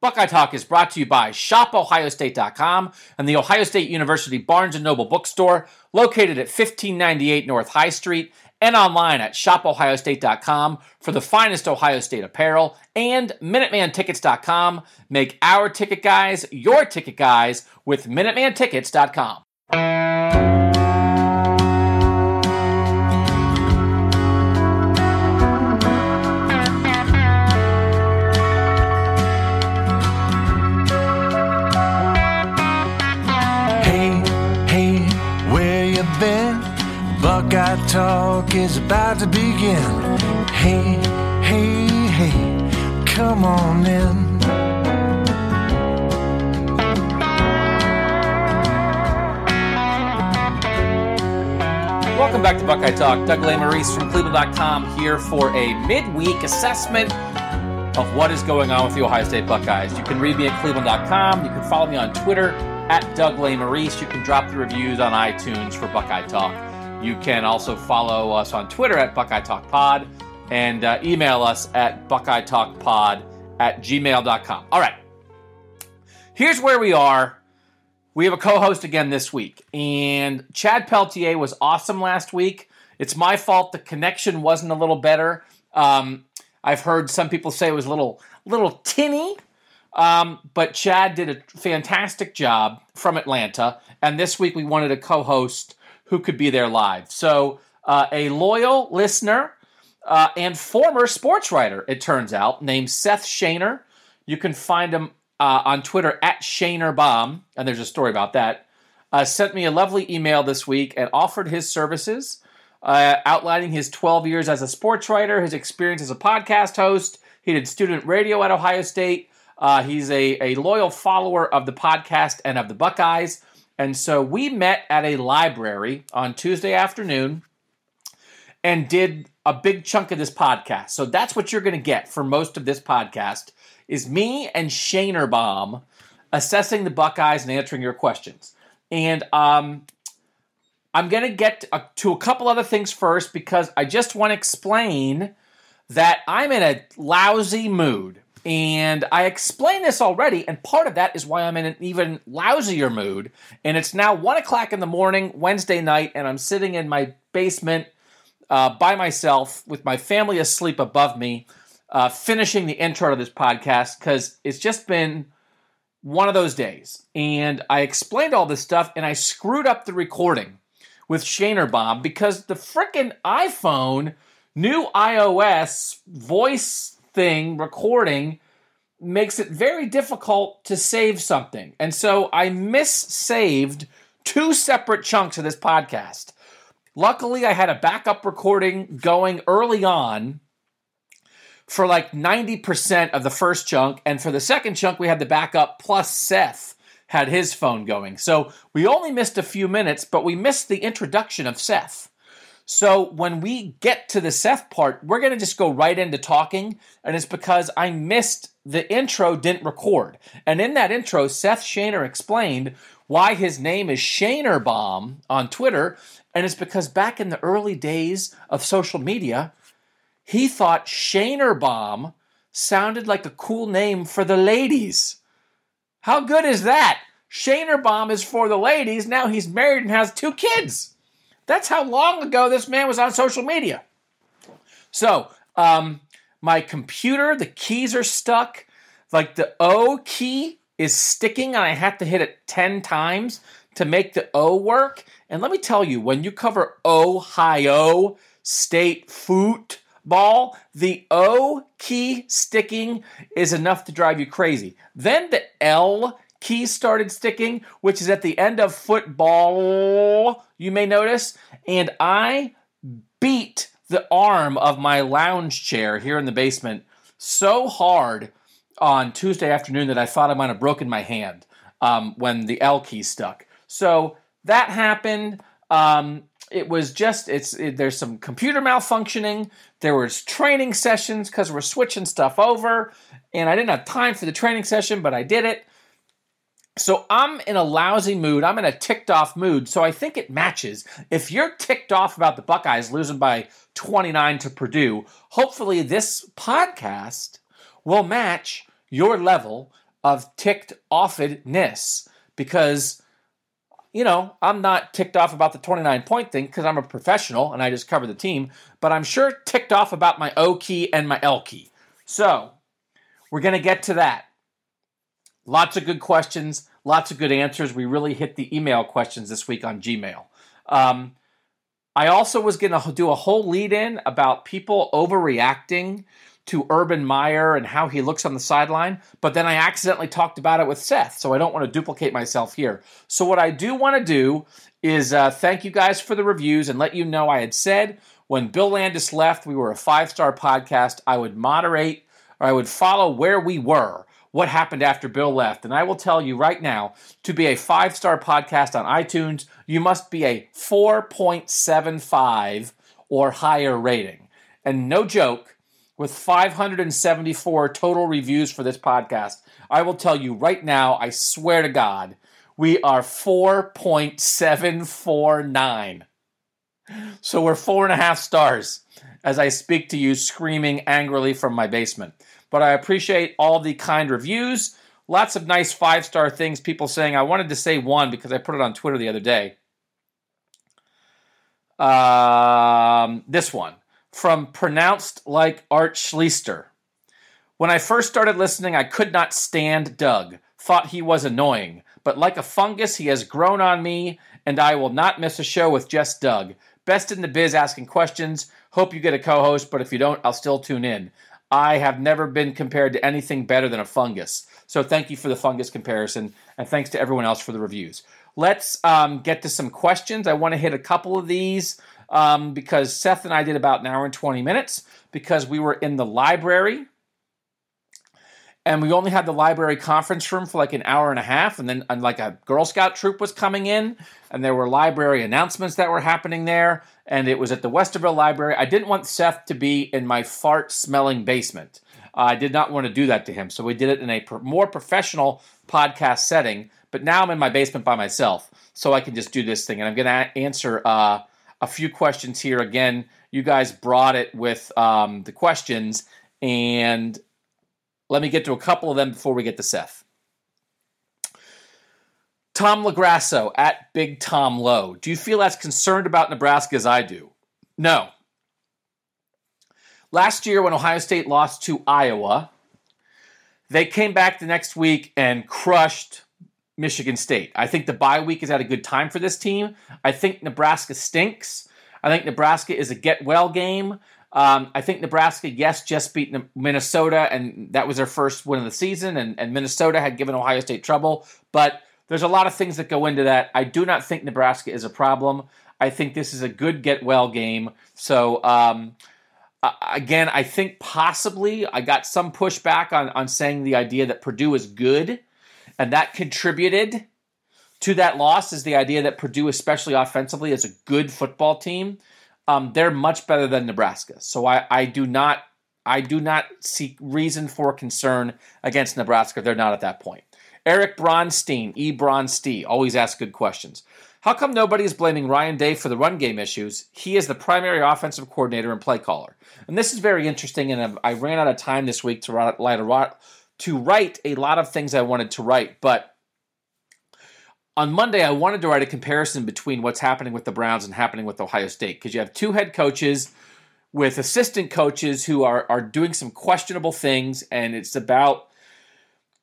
Buckeye Talk is brought to you by ShopOhioState.com and the Ohio State University Barnes & Noble bookstore located at 1598 North High Street and online at ShopOhioState.com for the finest Ohio State apparel and MinutemanTickets.com. Make our ticket guys your ticket guys with MinutemanTickets.com. Buckeye Talk is about to begin. Hey, hey, hey, come on in. Welcome back to Buckeye Talk. Doug Lesmerises from Cleveland.com here for a midweek assessment of what is going on with the Ohio State Buckeyes. You can read me at Cleveland.com. You can follow me on Twitter at Doug Lesmerises. You can drop the reviews on iTunes for Buckeye Talk. You can also follow us on Twitter at Buckeye Talk Pod and uh, email us at Buckeye Talk Pod at gmail.com. All right. Here's where we are we have a co-host again this week, and Chad Peltier was awesome last week. It's my fault the connection wasn't a little better. Um, I've heard some people say it was a little little tinny, um, but Chad did a fantastic job from Atlanta, and this week we wanted a co-host who could be there live. So uh, a loyal listener uh, and former sports writer, it turns out, named Seth Shaner. You can find him uh, on Twitter at ShanerBomb, and there's a story about that, uh, sent me a lovely email this week and offered his services, uh, outlining his 12 years as a sports writer, his experience as a podcast host. He did student radio at Ohio State. Uh, he's a, a loyal follower of the podcast and of the Buckeyes. And so we met at a library on Tuesday afternoon and did a big chunk of this podcast. So that's what you're going to get for most of this podcast is me and Shaner Bomb assessing the Buckeyes and answering your questions. And um, I'm going to get to a couple other things first because I just want to explain that I'm in a lousy mood. And I explained this already, and part of that is why I'm in an even lousier mood. And it's now one o'clock in the morning, Wednesday night, and I'm sitting in my basement uh, by myself with my family asleep above me, uh, finishing the intro to this podcast because it's just been one of those days. And I explained all this stuff, and I screwed up the recording with Shaner Bomb because the frickin' iPhone new iOS voice thing recording makes it very difficult to save something. And so I missaved two separate chunks of this podcast. Luckily, I had a backup recording going early on for like 90% of the first chunk. And for the second chunk, we had the backup plus Seth had his phone going. So we only missed a few minutes, but we missed the introduction of Seth. So when we get to the Seth part, we're going to just go right into talking. And it's because I missed the intro, didn't record. And in that intro, Seth Shaner explained why his name is Shaner Bomb on Twitter. And it's because back in the early days of social media, he thought Shaner Bomb sounded like a cool name for the ladies. How good is that? Shaner Bomb is for the ladies. Now he's married and has two kids. That's how long ago this man was on social media. So, um, my computer, the keys are stuck. Like the O key is sticking, and I have to hit it 10 times to make the O work. And let me tell you, when you cover Ohio State football, the O key sticking is enough to drive you crazy. Then the L key started sticking, which is at the end of football, you may notice. And I beat the arm of my lounge chair here in the basement so hard on Tuesday afternoon that I thought I might have broken my hand um, when the L key stuck. So that happened. Um, it was just it's it, there's some computer malfunctioning. There was training sessions because we're switching stuff over, and I didn't have time for the training session, but I did it. So I'm in a lousy mood. I'm in a ticked off mood. So I think it matches. If you're ticked off about the Buckeyes losing by 29 to Purdue, hopefully this podcast will match your level of ticked offedness because you know, I'm not ticked off about the 29 point thing because I'm a professional and I just cover the team, but I'm sure ticked off about my O key and my L key. So, we're going to get to that. Lots of good questions, lots of good answers. We really hit the email questions this week on Gmail. Um, I also was going to do a whole lead in about people overreacting to Urban Meyer and how he looks on the sideline, but then I accidentally talked about it with Seth, so I don't want to duplicate myself here. So, what I do want to do is uh, thank you guys for the reviews and let you know I had said when Bill Landis left, we were a five star podcast. I would moderate or I would follow where we were what happened after Bill left. And I will tell you right now to be a five star podcast on iTunes, you must be a 4.75 or higher rating. And no joke, with 574 total reviews for this podcast, I will tell you right now, I swear to God, we are 4.749. So we're four and a half stars as I speak to you screaming angrily from my basement. But I appreciate all the kind reviews. Lots of nice five star things, people saying. I wanted to say one because I put it on Twitter the other day. Um, this one from pronounced like Art Schliester. When I first started listening, I could not stand Doug. Thought he was annoying, but like a fungus, he has grown on me, and I will not miss a show with just Doug. Best in the biz asking questions. Hope you get a co host, but if you don't, I'll still tune in. I have never been compared to anything better than a fungus. So thank you for the fungus comparison, and thanks to everyone else for the reviews. Let's um, get to some questions. I want to hit a couple of these um, because Seth and I did about an hour and 20 minutes because we were in the library and we only had the library conference room for like an hour and a half and then and like a girl scout troop was coming in and there were library announcements that were happening there and it was at the westerville library. I didn't want seth to be in my fart smelling basement. Uh, i did not want to do that to him so we did it in a more professional podcast setting but now i'm in my basement by myself so i can just do this thing. And i'm going to answer uh, a few questions here. Again you guys brought it with um, the questions and let me get to a couple of them before we get to Seth. Tom Lagrasso at Big Tom Low. Do you feel as concerned about Nebraska as I do? No. Last year, when Ohio State lost to Iowa, they came back the next week and crushed Michigan State. I think the bye week is at a good time for this team. I think Nebraska stinks. I think Nebraska is a get well game. Um, I think Nebraska, yes, just beat Minnesota, and that was their first win of the season, and, and Minnesota had given Ohio State trouble. But there's a lot of things that go into that. I do not think Nebraska is a problem. I think this is a good get well game. So, um, again, I think possibly I got some pushback on, on saying the idea that Purdue is good, and that contributed to that loss is the idea that Purdue, especially offensively, is a good football team um, they're much better than Nebraska. So I, I do not I do not see reason for concern against Nebraska. They're not at that point. Eric Bronstein, E. Bronstein, always asks good questions. How come nobody is blaming Ryan Day for the run game issues? He is the primary offensive coordinator and play caller. And this is very interesting, and I ran out of time this week to write, to write a lot of things I wanted to write, but on Monday, I wanted to write a comparison between what's happening with the Browns and happening with Ohio State because you have two head coaches with assistant coaches who are, are doing some questionable things, and it's about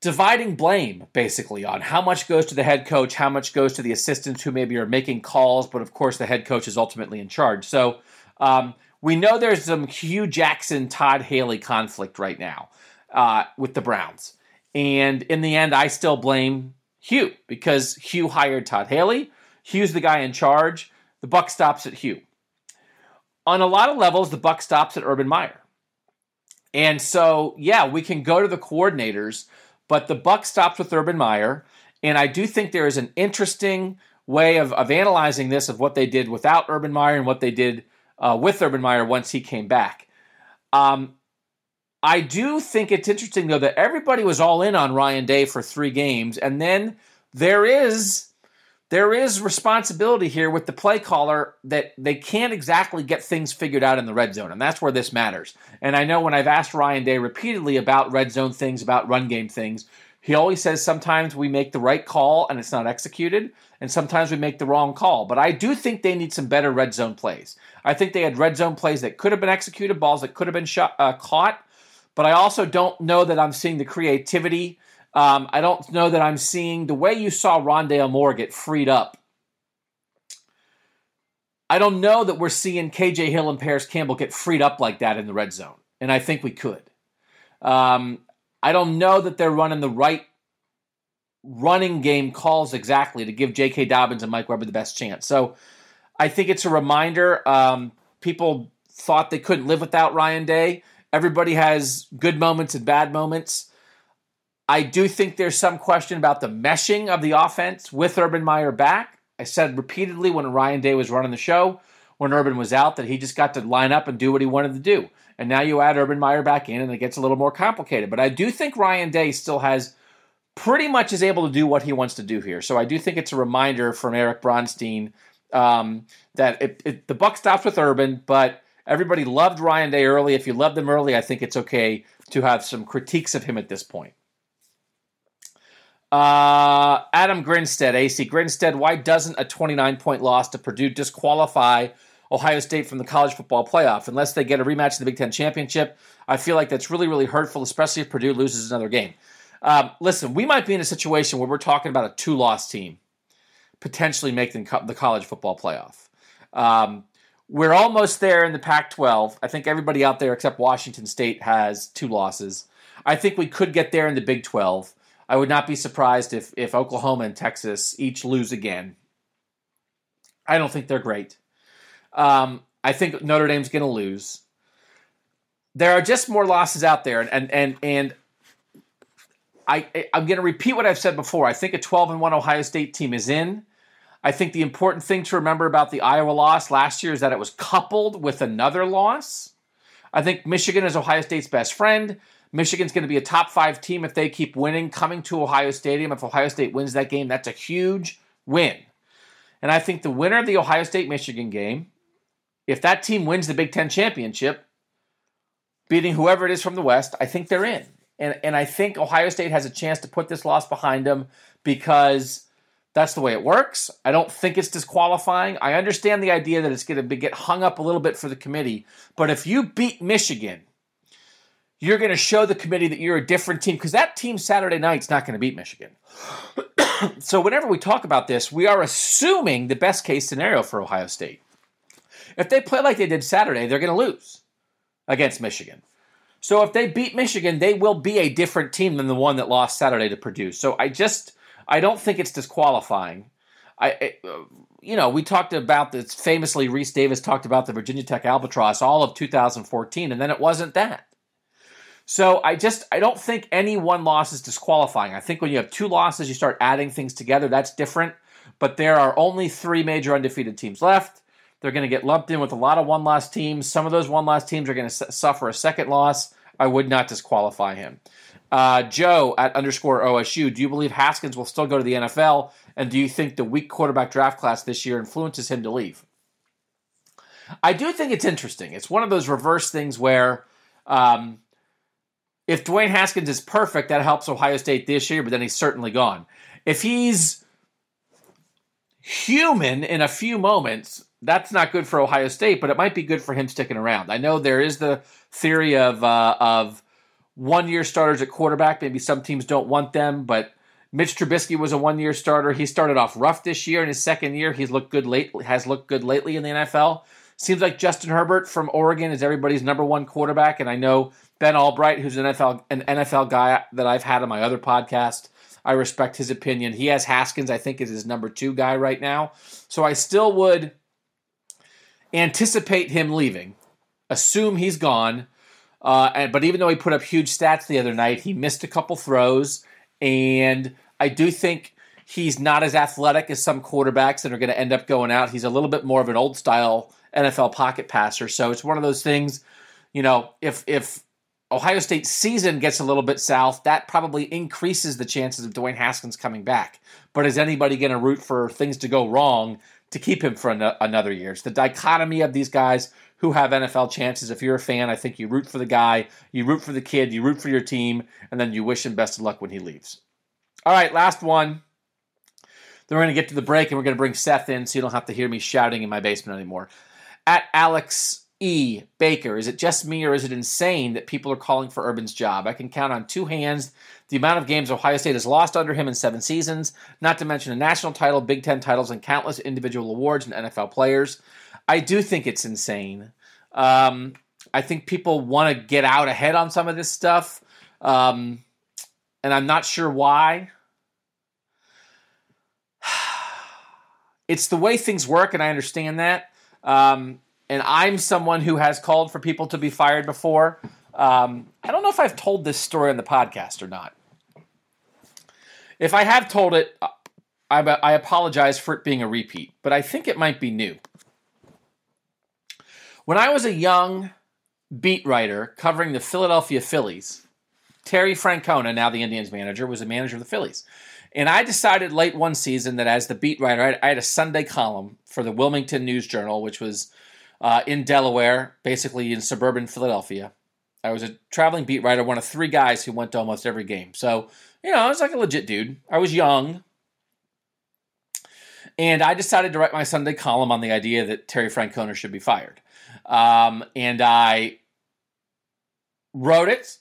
dividing blame basically on how much goes to the head coach, how much goes to the assistants who maybe are making calls, but of course the head coach is ultimately in charge. So um, we know there's some Hue Jackson Todd Haley conflict right now uh, with the Browns, and in the end, I still blame Hue because Hue hired Todd Haley. Hue's the guy in charge. The buck stops at Hue. On a lot of levels, the buck stops at Urban Meyer. And so, yeah, we can go to the coordinators but the buck stops with Urban Meyer, and I do think there is an interesting way of, of analyzing this of what they did without Urban Meyer and what they did uh, with Urban Meyer once he came back. Um, I do think it's interesting though that everybody was all in on Ryan Day for three games, and then there is there is responsibility here with the play caller that they can't exactly get things figured out in the red zone, and that's where this matters. And I know when I've asked Ryan Day repeatedly about red zone things, about run game things, he always says sometimes we make the right call and it's not executed, and sometimes we make the wrong call. But I do think they need some better red zone plays. I think they had red zone plays that could have been executed, balls that could have been shot, uh, caught, but I also don't know that I'm seeing the creativity um, I don't know that I'm seeing the way you saw Rondale Moore get freed up. I don't know that we're seeing KJ Hill and Parris Campbell get freed up like that in the red zone, and I think we could. Um, I don't know that they're running the right running game calls exactly to give J.K. Dobbins and Mike Weber the best chance. So I think it's a reminder. Um, people thought they couldn't live without Ryan Day. Everybody has good moments and bad moments. I do think there's some question about the meshing of the offense with Urban Meyer back. I said repeatedly when Ryan Day was running the show, when Urban was out, that he just got to line up and do what he wanted to do. And now you add Urban Meyer back in, and it gets a little more complicated. But I do think Ryan Day still has pretty much is able to do what he wants to do here. So I do think it's a reminder from Eric Bronstein um, that it, it, the buck stops with Urban, but everybody loved Ryan Day early. If you loved him early, I think it's okay to have some critiques of him at this point. Uh, Adam Grinstead, AC Grinstead, why doesn't a 29 point loss to Purdue disqualify Ohio State from the college football playoff? Unless they get a rematch in the Big Ten championship, I feel like that's really, really hurtful, especially if Purdue loses another game. Um, listen, we might be in a situation where we're talking about a two loss team potentially making the college football playoff. Um, we're almost there in the Pac 12. I think everybody out there except Washington State has two losses. I think we could get there in the Big 12. I would not be surprised if if Oklahoma and Texas each lose again. I don't think they're great. Um, I think Notre Dame's going to lose. There are just more losses out there, and and and, and I I'm going to repeat what I've said before. I think a 12 and one Ohio State team is in. I think the important thing to remember about the Iowa loss last year is that it was coupled with another loss. I think Michigan is Ohio State's best friend. Michigan's going to be a top five team if they keep winning, coming to Ohio Stadium. If Ohio State wins that game, that's a huge win. And I think the winner of the Ohio State Michigan game, if that team wins the Big Ten championship, beating whoever it is from the West, I think they're in. And, and I think Ohio State has a chance to put this loss behind them because that's the way it works. I don't think it's disqualifying. I understand the idea that it's going to get hung up a little bit for the committee. But if you beat Michigan you're going to show the committee that you're a different team because that team Saturday night's not going to beat Michigan. so whenever we talk about this, we are assuming the best case scenario for Ohio State. If they play like they did Saturday, they're going to lose against Michigan. So if they beat Michigan, they will be a different team than the one that lost Saturday to Purdue. So I just I don't think it's disqualifying. I, you know, we talked about this famously. Rece Davis talked about the Virginia Tech Albatross all of 2014, and then it wasn't that. So I just I don't think any one loss is disqualifying. I think when you have two losses, you start adding things together. That's different. But there are only three major undefeated teams left. They're going to get lumped in with a lot of one loss teams. Some of those one loss teams are going to suffer a second loss. I would not disqualify him. Uh, Joe at underscore OSU, do you believe Haskins will still go to the NFL? And do you think the weak quarterback draft class this year influences him to leave? I do think it's interesting. It's one of those reverse things where um, if Dwayne Haskins is perfect, that helps Ohio State this year, but then he's certainly gone. If he's human in a few moments, that's not good for Ohio State, but it might be good for him sticking around. I know there is the theory of uh, of one year starters at quarterback. Maybe some teams don't want them, but Mitch Trubisky was a one year starter. He started off rough this year. In his second year, he's looked good late. Has looked good lately in the NFL. Seems like Justin Herbert from Oregon is everybody's number one quarterback, and I know Ben Albright, who's an NFL an NFL guy that I've had on my other podcast. I respect his opinion. He has Haskins, I think, is his number two guy right now. So I still would anticipate him leaving. Assume he's gone. Uh, and, but even though he put up huge stats the other night, he missed a couple throws, and I do think he's not as athletic as some quarterbacks that are going to end up going out. He's a little bit more of an old style NFL pocket passer. So it's one of those things, you know, if if Ohio State's season gets a little bit south, that probably increases the chances of Dwayne Haskins coming back. But is anybody going to root for things to go wrong to keep him for an- another year? It's the dichotomy of these guys who have NFL chances. If you're a fan, I think you root for the guy, you root for the kid, you root for your team, and then you wish him best of luck when he leaves. All right, last one. Then we're going to get to the break and we're going to bring Seth in so you don't have to hear me shouting in my basement anymore. At Alex E. Baker, is it just me or is it insane that people are calling for Urban's job? I can count on two hands the amount of games Ohio State has lost under him in seven seasons, not to mention a national title, Big Ten titles, and countless individual awards and NFL players. I do think it's insane. Um, I think people want to get out ahead on some of this stuff, um, and I'm not sure why. It's the way things work, and I understand that. Um, and I'm someone who has called for people to be fired before. Um, I don't know if I've told this story on the podcast or not. If I have told it, I, I apologize for it being a repeat, but I think it might be new. When I was a young beat writer covering the Philadelphia Phillies, Terry Francona, now the Indians manager, was a manager of the Phillies. And I decided late one season that as the beat writer, I had a Sunday column for the Wilmington News Journal, which was uh, in Delaware, basically in suburban Philadelphia. I was a traveling beat writer, one of three guys who went to almost every game. So, you know, I was like a legit dude. I was young. And I decided to write my Sunday column on the idea that Terry Francona should be fired. Um, and I wrote it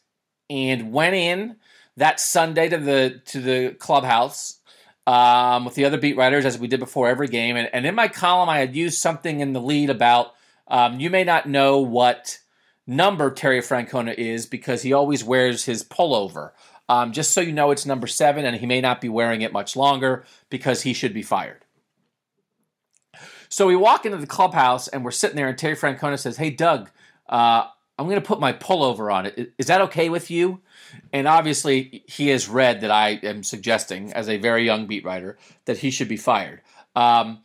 and went in that Sunday to the to the clubhouse um, with the other beat writers as we did before every game. And, and in my column, I had used something in the lead about um, you may not know what number Terry Francona is because he always wears his pullover. Um, just so you know, it's number seven, and he may not be wearing it much longer because he should be fired. So we walk into the clubhouse and we're sitting there, and Terry Francona says, Hey, Doug, uh, I'm going to put my pullover on it. Is that okay with you? And obviously, he has read that I am suggesting, as a very young beat writer, that he should be fired. Um,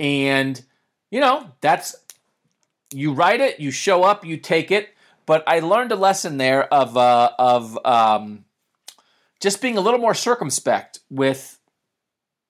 and, you know, that's you write it, you show up, you take it. But I learned a lesson there of, uh, of um, just being a little more circumspect with,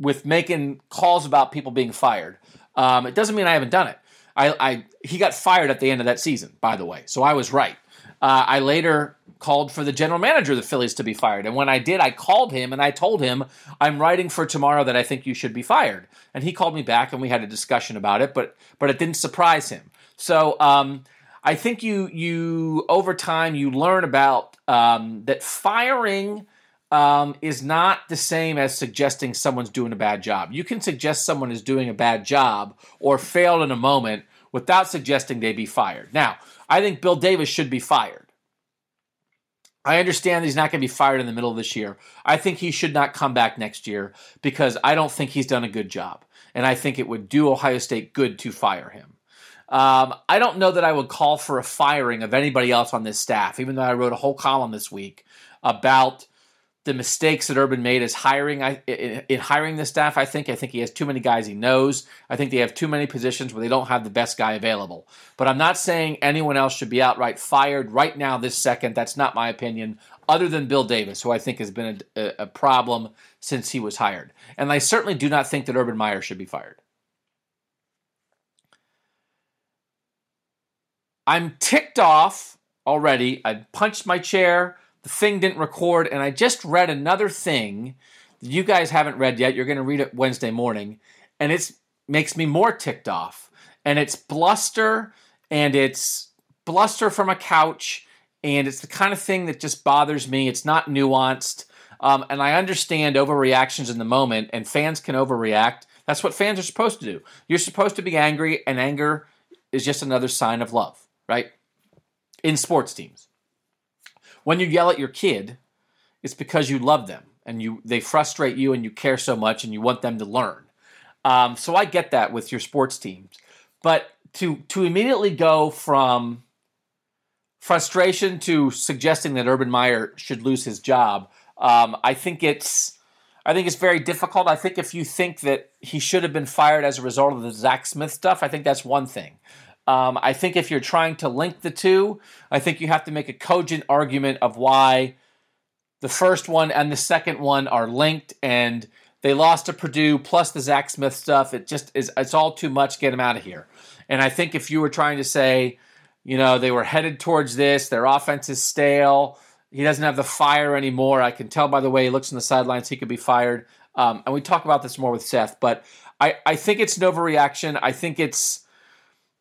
with making calls about people being fired. Um, it doesn't mean I haven't done it. I, I, he got fired at the end of that season, by the way, so I was right. Uh, I later called for the general manager of the Phillies to be fired, and when I did, I called him and I told him I'm writing for tomorrow that I think you should be fired, and he called me back and we had a discussion about it, but but it didn't surprise him. So um, I think you you over time you learn about um, that firing um, is not the same as suggesting someone's doing a bad job. You can suggest someone is doing a bad job or failed in a moment without suggesting they be fired. Now, I think Bill Davis should be fired. I understand he's not going to be fired in the middle of this year. I think he should not come back next year because I don't think he's done a good job. And I think it would do Ohio State good to fire him. Um, I don't know that I would call for a firing of anybody else on this staff, even though I wrote a whole column this week about the mistakes that Urban made is hiring in hiring the staff. I think I think he has too many guys he knows. I think they have too many positions where they don't have the best guy available. But I'm not saying anyone else should be outright fired right now this second. That's not my opinion. Other than Bill Davis, who I think has been a, a problem since he was hired, and I certainly do not think that Urban Meyer should be fired. I'm ticked off already. I punched my chair the thing didn't record, and I just read another thing that you guys haven't read yet. You're going to read it Wednesday morning, and it makes me more ticked off. And it's bluster, and it's bluster from a couch, and it's the kind of thing that just bothers me. It's not nuanced. Um, and I understand overreactions in the moment, and fans can overreact. That's what fans are supposed to do. You're supposed to be angry, and anger is just another sign of love, right? In sports teams. When you yell at your kid, it's because you love them and you they frustrate you and you care so much and you want them to learn. Um, so I get that with your sports teams, but to to immediately go from frustration to suggesting that Urban Meyer should lose his job, um, I think it's I think it's very difficult. I think if you think that he should have been fired as a result of the Zach Smith stuff, I think that's one thing. Um, I think if you're trying to link the two, I think you have to make a cogent argument of why the first one and the second one are linked and they lost to Purdue plus the Zach Smith stuff. It just is it's all too much. Get him out of here. And I think if you were trying to say, you know, they were headed towards this, their offense is stale, he doesn't have the fire anymore. I can tell by the way he looks in the sidelines he could be fired. Um, and we talk about this more with Seth, but I, I think it's an overreaction. I think it's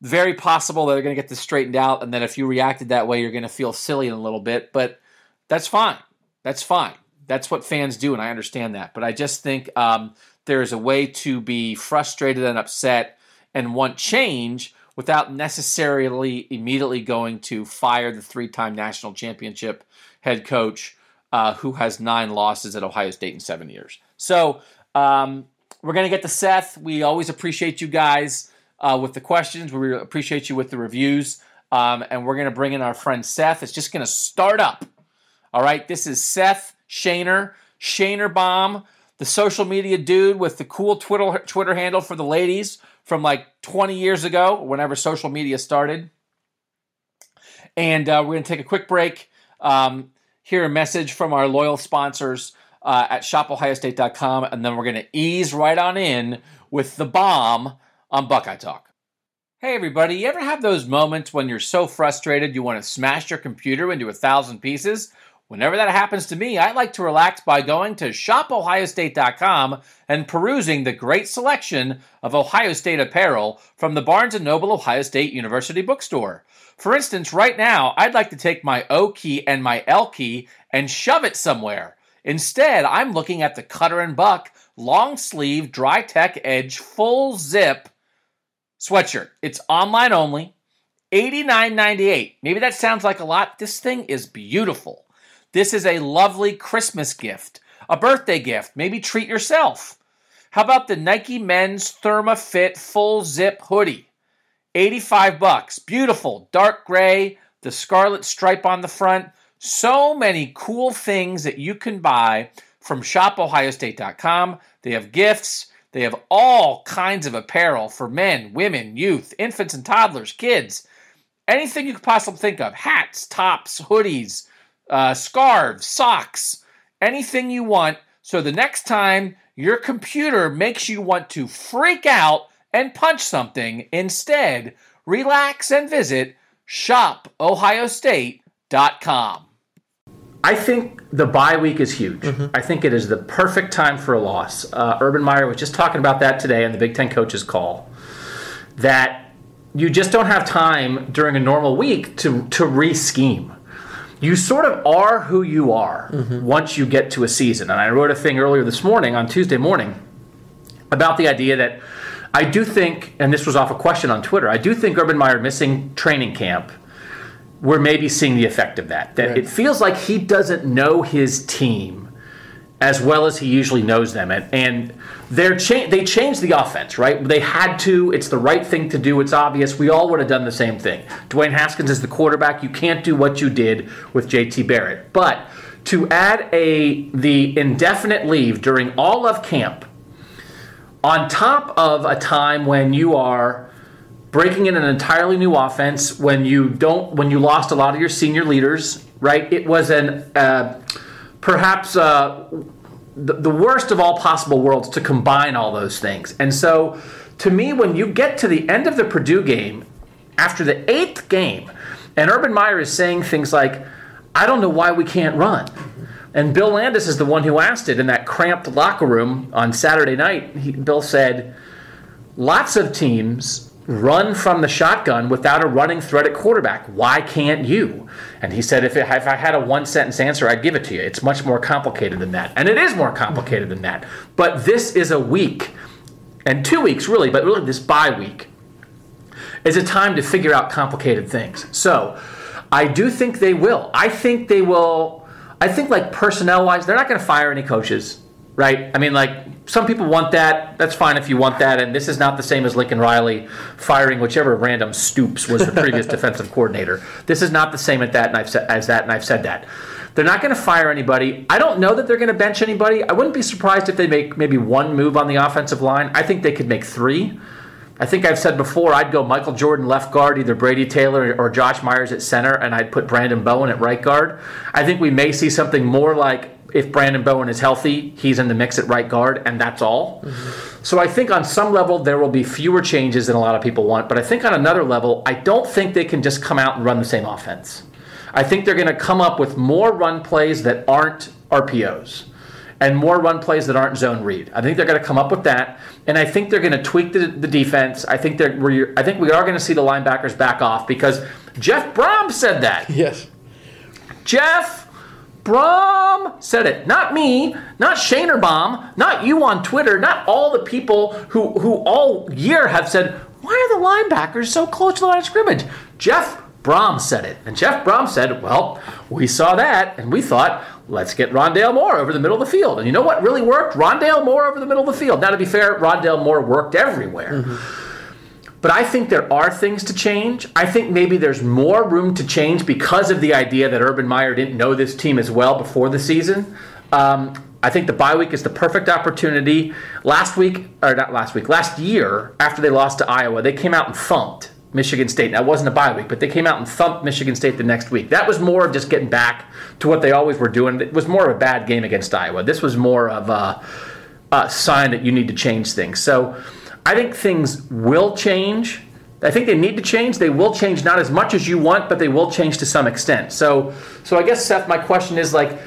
very possible that they're going to get this straightened out, and then if you reacted that way, you're going to feel silly in a little bit. But that's fine. That's fine. That's what fans do, and I understand that. But I just think um, there is a way to be frustrated and upset and want change without necessarily immediately going to fire the three-time national championship head coach uh, who has nine losses at Ohio State in seven years. So um, we're going to get to Seth. We always appreciate you guys uh, with the questions. We appreciate you with the reviews. Um, and we're going to bring in our friend Seth. It's just going to start up. All right. This is Seth Shaner, Shaner Bomb, the social media dude with the cool Twitter, Twitter handle for the ladies from like 20 years ago, whenever social media started. And uh, we're going to take a quick break. Um, hear a message from our loyal sponsors uh, at shopohiostate.com, and then we're going to ease right on in with the bomb on Buckeye Talk. Hey, everybody, you ever have those moments when you're so frustrated you want to smash your computer into a thousand pieces? Whenever that happens to me, I like to relax by going to shopohiostate.com and perusing the great selection of Ohio State apparel from the Barnes & Noble Ohio State University bookstore. For instance, right now, I'd like to take my O key and my L key and shove it somewhere. Instead, I'm looking at the Cutter and Buck long sleeve dry tech edge full zip sweatshirt. It's online only, $89.98. Maybe that sounds like a lot. This thing is beautiful. This is a lovely Christmas gift, a birthday gift. Maybe treat yourself. How about the Nike Men's ThermaFit full zip hoodie? 85 bucks. Beautiful, dark gray, the scarlet stripe on the front. So many cool things that you can buy from shopohiostate.com. They have gifts, they have all kinds of apparel for men, women, youth, infants and toddlers, kids. Anything you could possibly think of hats, tops, hoodies, uh, scarves, socks, anything you want. So the next time your computer makes you want to freak out and punch something, instead, relax and visit shopohiostate.com. I think the bye week is huge. Mm-hmm. I think it is the perfect time for a loss. Uh, Urban Meyer was just talking about that today in the Big Ten coaches call. That you just don't have time during a normal week to to re-scheme. You sort of are who you are mm-hmm. once you get to a season. And I wrote a thing earlier this morning on Tuesday morning about the idea that I do think, and this was off a question on Twitter, I do think Urban Meyer missing training camp we're maybe seeing the effect of that. That right. it feels like he doesn't know his team as well as he usually knows them, and, and they're cha- they changed the offense, right? They had to. It's the right thing to do. It's obvious. We all would have done the same thing. Dwayne Haskins is the quarterback. You can't do what you did with J.T. Barrett, but to add a the indefinite leave during all of camp, on top of a time when you are breaking in an entirely new offense when you don't when you lost a lot of your senior leaders right? It was an uh, perhaps uh, the, the worst of all possible worlds to combine all those things. And so to me when you get to the end of the purdue game after the eighth game and urban meyer is saying things like i don't know why we can't run. And bill landis is the one who asked it in that cramped locker room on saturday night. He, bill said lots of teams run from the shotgun without a running threat at quarterback. Why can't you? And he said, if, it, if I had a one sentence answer, I'd give it to you. It's much more complicated than that. And it is more complicated than that. But this is a week, and two weeks really, but really this bye week, is a time to figure out complicated things. So I do think they will. I think they will. I think, like personnel wise, they're not going to fire any coaches right? I mean, like some people want that. That's fine if you want that. And this is not the same as Lincoln Riley firing whichever random Stoops was the previous defensive coordinator. This is not the same at that, and I've said, as that, and I've said that. They're not going to fire anybody. I don't know that they're going to bench anybody. I wouldn't be surprised if they make maybe one move on the offensive line. I think they could make three. I think I've said before I'd go Michael Jordan left guard, either Brady Taylor or Josh Myers at center, and I'd put Branden Bowen at right guard. I think we may see something more like if Branden Bowen is healthy, he's in the mix at right guard, and that's all. Mm-hmm. So I think on some level there will be fewer changes than a lot of people want, but I think on another level, I don't think they can just come out and run the same offense. I think they're going to come up with more run plays that aren't RPOs and more run plays that aren't zone read. I think they're going to come up with that, and I think they're going to tweak the, the defense. I think they're we're, I think we are going to see the linebackers back off because Jeff Brohm said that. Yes. Jeff Brohm said it, not me, not ShanerBomb, not you on Twitter, not all the people who, who all year have said, why are the linebackers so close to the line of scrimmage? Jeff Brohm said it. And Jeff Brohm said, well, we saw that and we thought, let's get Rondale Moore over the middle of the field. And you know what really worked? Rondale Moore over the middle of the field. Now, to be fair, Rondale Moore worked everywhere. Mm-hmm. But I think there are things to change. I think maybe there's more room to change because of the idea that Urban Meyer didn't know this team as well before the season. Um, I think the bye week is the perfect opportunity. Last week, or not last week, last year, after they lost to Iowa, they came out and thumped Michigan State. Now, it wasn't a bye week, but they came out and thumped Michigan State the next week. That was more of just getting back to what they always were doing. It was more of a bad game against Iowa. This was more of a, a sign that you need to change things. So, I think things will change. I think they need to change. They will change not as much as you want, but they will change to some extent. So, so I guess Seth, my question is like,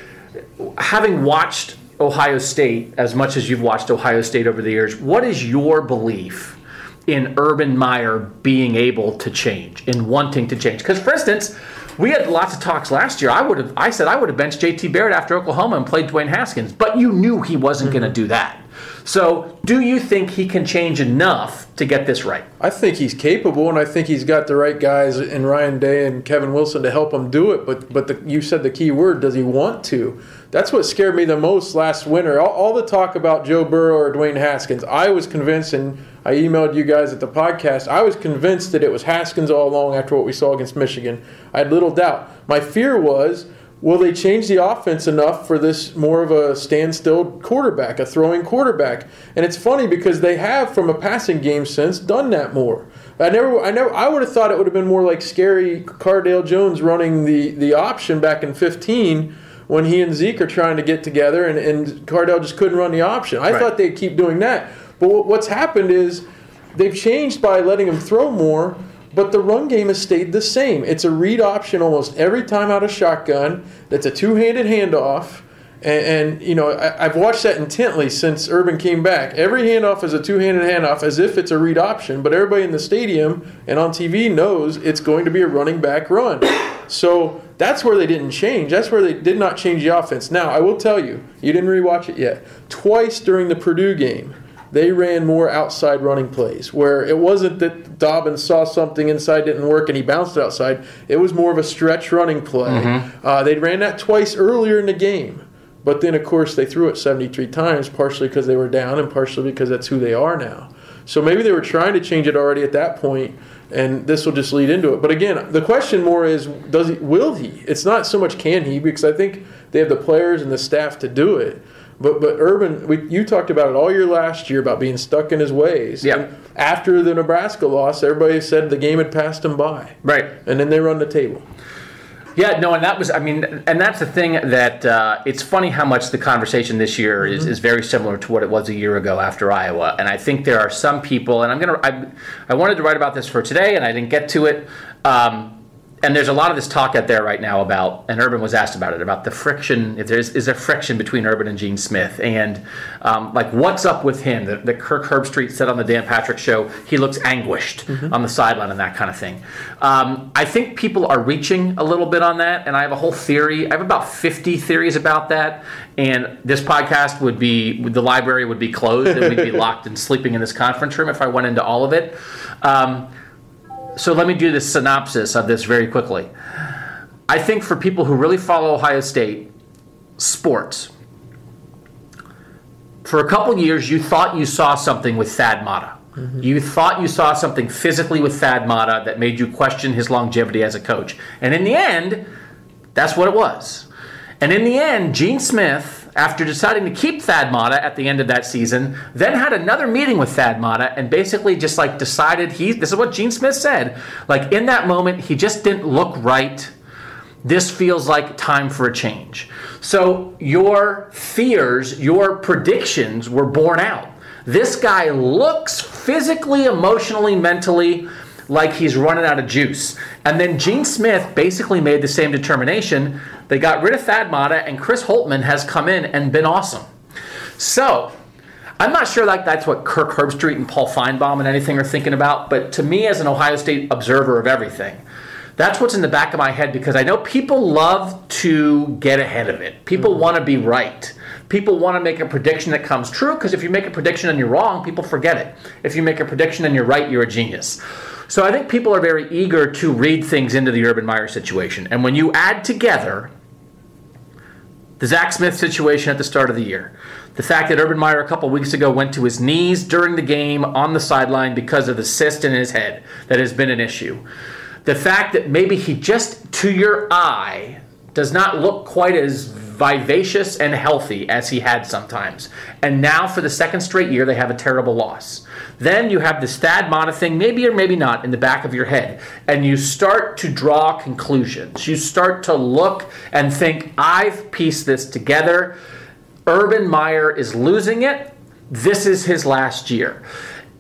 having watched Ohio State as much as you've watched Ohio State over the years, what is your belief in Urban Meyer being able to change, in wanting to change? Because, for instance, we had lots of talks last year. I would have, I said I would have benched J.T. Barrett after Oklahoma and played Dwayne Haskins, but you knew he wasn't mm-hmm. going to do that. So, do you think he can change enough to get this right? I think he's capable, and I think he's got the right guys in Ryan Day and Kevin Wilson to help him do it. But, but the, you said the key word: does he want to? That's what scared me the most last winter. All, all the talk about Joe Burrow or Dwayne Haskins, I was convinced, and I emailed you guys at the podcast. I was convinced that it was Haskins all along after what we saw against Michigan. I had little doubt. My fear was Will they change the offense enough for this more of a standstill quarterback, a throwing quarterback? And it's funny because they have, from a passing game sense, done that more. I never, I never, I would have thought it would have been more like scary Cardale Jones running the the option back in 15 when he and Zeke are trying to get together, and, and Cardale just couldn't run the option. I right. thought they'd keep doing that, but what's happened is they've changed by letting him throw more but the run game has stayed the same. It's a read option almost every time out of shotgun. That's a two-handed handoff. And, and you know, I, have watched that intently since Urban came back. Every handoff is a two-handed handoff, as if it's a read option. But everybody in the stadium and on TV knows it's going to be a running back run. So that's where they didn't change. That's where they did not change the offense. Now, I will tell you, you didn't rewatch it yet. Twice during the Purdue game, they ran more outside running plays where it wasn't that Dobbins saw something inside didn't work and he bounced outside. It was more of a stretch running play. Mm-hmm. Uh, they ran that twice earlier in the game. But then, of course, they threw it 73 times, partially because they were down and partially because that's who they are now. So maybe they were trying to change it already at that point, and this will just lead into it. But again, the question more is, does he? Will he? It's not so much can he, because I think they have the players and the staff to do it. But but Urban, we, you talked about it all year last year about being stuck in his ways. Yeah. after the Nebraska loss, everybody said the game had passed him by. Right. And then they run the table. Yeah, no, and that was, I mean, and that's the thing that uh, it's funny how much the conversation this year mm-hmm. is, is very similar to what it was a year ago after Iowa. And I think there are some people, and I'm going to, I wanted to write about this for today and I didn't get to it. Um, and there's a lot of this talk out there right now about, and Urban was asked about it, about the friction. If there's is there friction between Urban and Gene Smith, and um, like what's up with him? That, that Kirk Herbstreit said on the Dan Patrick Show, he looks anguished on the sideline and that kind of thing. Um, I think people are reaching a little bit on that, and I have a whole theory. I have about 50 theories about that, and this podcast would be the library would be closed, and we'd be locked and sleeping in this conference room if I went into all of it. Um, so let me do the synopsis of this very quickly. I think for people who really follow Ohio State sports, for a couple years you thought you saw something with Thad Matta. Mm-hmm. You thought you saw something physically with Thad Matta that made you question his longevity as a coach. And in the end, that's what it was. And in the end, Gene Smith, after deciding to keep Thad Matta at the end of that season, then had another meeting with Thad Matta and basically just like decided he this is what Gene Smith said. Like in that moment, he just didn't look right. This feels like time for a change. So your fears, your predictions were borne out. This guy looks physically, emotionally, mentally like he's running out of juice. And then Gene Smith basically made the same determination. They got rid of Thad Matta, and Chris Holtmann has come in and been awesome. So, I'm not sure like that's what Kirk Herbstreit and Paul Finebaum and anything are thinking about, but to me, as an Ohio State observer of everything, that's what's in the back of my head because I know people love to get ahead of it. People mm-hmm. want to be right. People want to make a prediction that comes true because if you make a prediction and you're wrong, people forget it. If you make a prediction and you're right, you're a genius. So I think people are very eager to read things into the Urban Meyer situation. And when you add together the Zach Smith situation at the start of the year, the fact that Urban Meyer a couple weeks ago went to his knees during the game on the sideline because of the cyst in his head that has been an issue, the fact that maybe he just, to your eye, does not look quite as vivacious and healthy as he had sometimes. And now, for the second straight year, they have a terrible loss. Then you have this Thad Matta thing, maybe or maybe not, in the back of your head. And you start to draw conclusions. You start to look and think, I've pieced this together. Urban Meyer is losing it. This is his last year.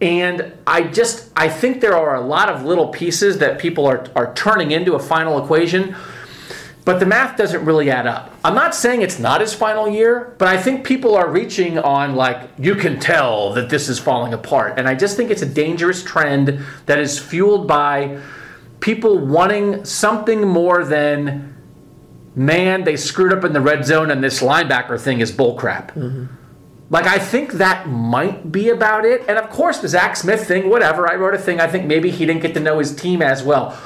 And I just I think there are a lot of little pieces that people are, are turning into a final equation, but the math doesn't really add up. I'm not saying it's not his final year, but I think people are reaching on like you can tell that this is falling apart. And I just think it's a dangerous trend that is fueled by people wanting something more than man, they screwed up in the red zone and this linebacker thing is bullcrap. Mm-hmm. Like, I think that might be about it. And of course, the Zach Smith thing, whatever. I wrote a thing. I think maybe he didn't get to know his team as well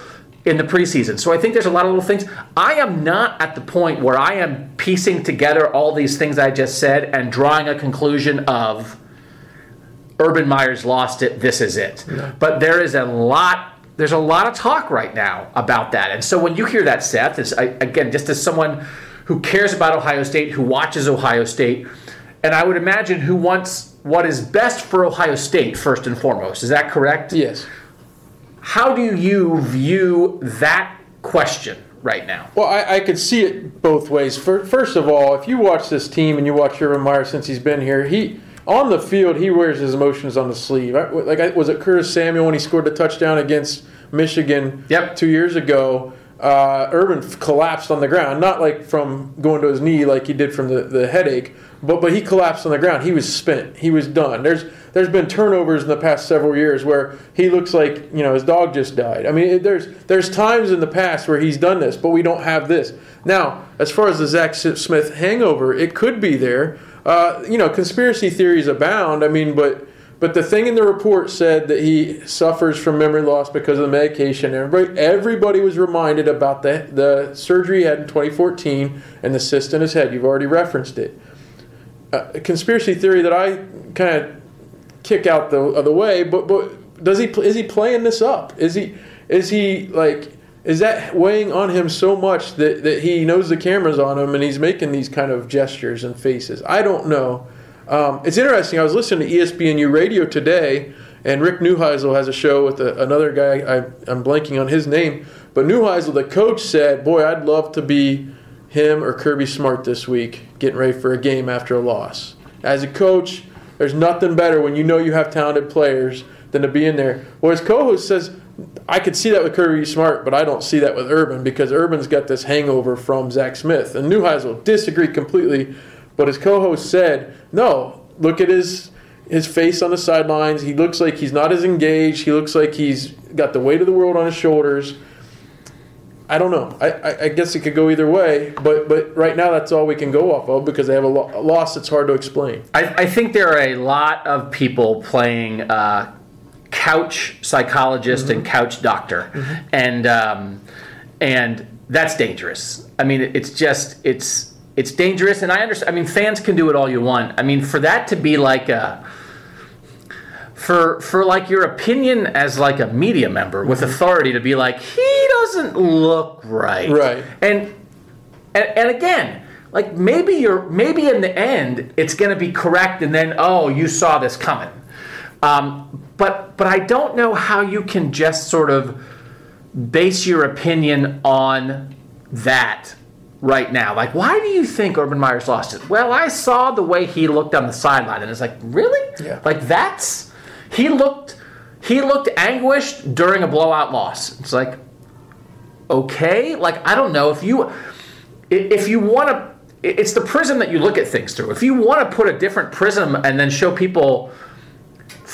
in the preseason. So I think there's a lot of little things. I am not at the point where I am piecing together all these things I just said and drawing a conclusion of Urban Meyer's lost it, this is it. But there is a lot there's a lot of talk right now about that. And so when you hear that, Seth, it's, I, again, just as someone who cares about Ohio State, who watches Ohio State, and I would imagine who wants what is best for Ohio State first and foremost. Is that correct? Yes. How do you view that question right now? Well, I, I could see it both ways. First of all, if you watch this team and you watch Urban Meyer since he's been here, he on the field he wears his emotions on the sleeve. I, like I, was it Curtis Samuel when he scored the touchdown against Michigan Yep. two years ago? Uh, Urban collapsed on the ground, not like from going to his knee like he did from the, the headache, but but he collapsed on the ground. He was spent. He was done. There's there's been turnovers in the past several years where he looks like you know his dog just died. I mean, it, there's there's times in the past where he's done this, but we don't have this now. As far as the Zach Smith hangover, it could be there. Uh, you know, conspiracy theories abound. I mean, but but the thing in the report said that he suffers from memory loss because of the medication. Everybody, everybody was reminded about the, the surgery he had in 2014 and the cyst in his head. You've already referenced it. Uh, a conspiracy theory that I kind of kick out the other way, but but does he is he playing this up? Is he is he like is that weighing on him so much that, that he knows the cameras on him and he's making these kind of gestures and faces? I don't know. Um, it's interesting. I was listening to ESPNU radio today, and Rick Neuheisel has a show with a, another guy. I, I'm blanking on his name, but Neuheisel, the coach, said, "Boy, I'd love to be him or Kirby Smart this week, getting ready for a game after a loss. As a coach, there's nothing better when you know you have talented players than to be in there." Well, his says, I could see that with Kirby Smart, but I don't see that with Urban because Urban's got this hangover from Zach Smith. And Neuheisel disagreed completely, but his co-host said, "No, look at his his face on the sidelines. He looks like he's not as engaged. He looks like he's got the weight of the world on his shoulders." I don't know. I, I, I guess it could go either way, but but right now that's all we can go off of because they have a, lo- a loss that's hard to explain. I, I think there are a lot of people playing uh, couch psychologist and couch doctor, and um, and that's dangerous. I mean, it's just it's it's dangerous, and I understand. I mean, fans can do it all you want. I mean, for that to be like a for for like your opinion as like a media member with authority to be like he doesn't look right, Right. and and, and again like maybe you're maybe in the end it's going to be correct and then oh you saw this coming um, but but i don't know how you can just sort of base your opinion on that right now. Like why do you think Urban Meyer's lost it? Well i saw the way he looked on the sideline and it's like really? Yeah. like that's he looked he looked anguished during a blowout loss. It's like okay like i don't know if you if you want to it's the prism that you look at things through. If you want to put a different prism and then show people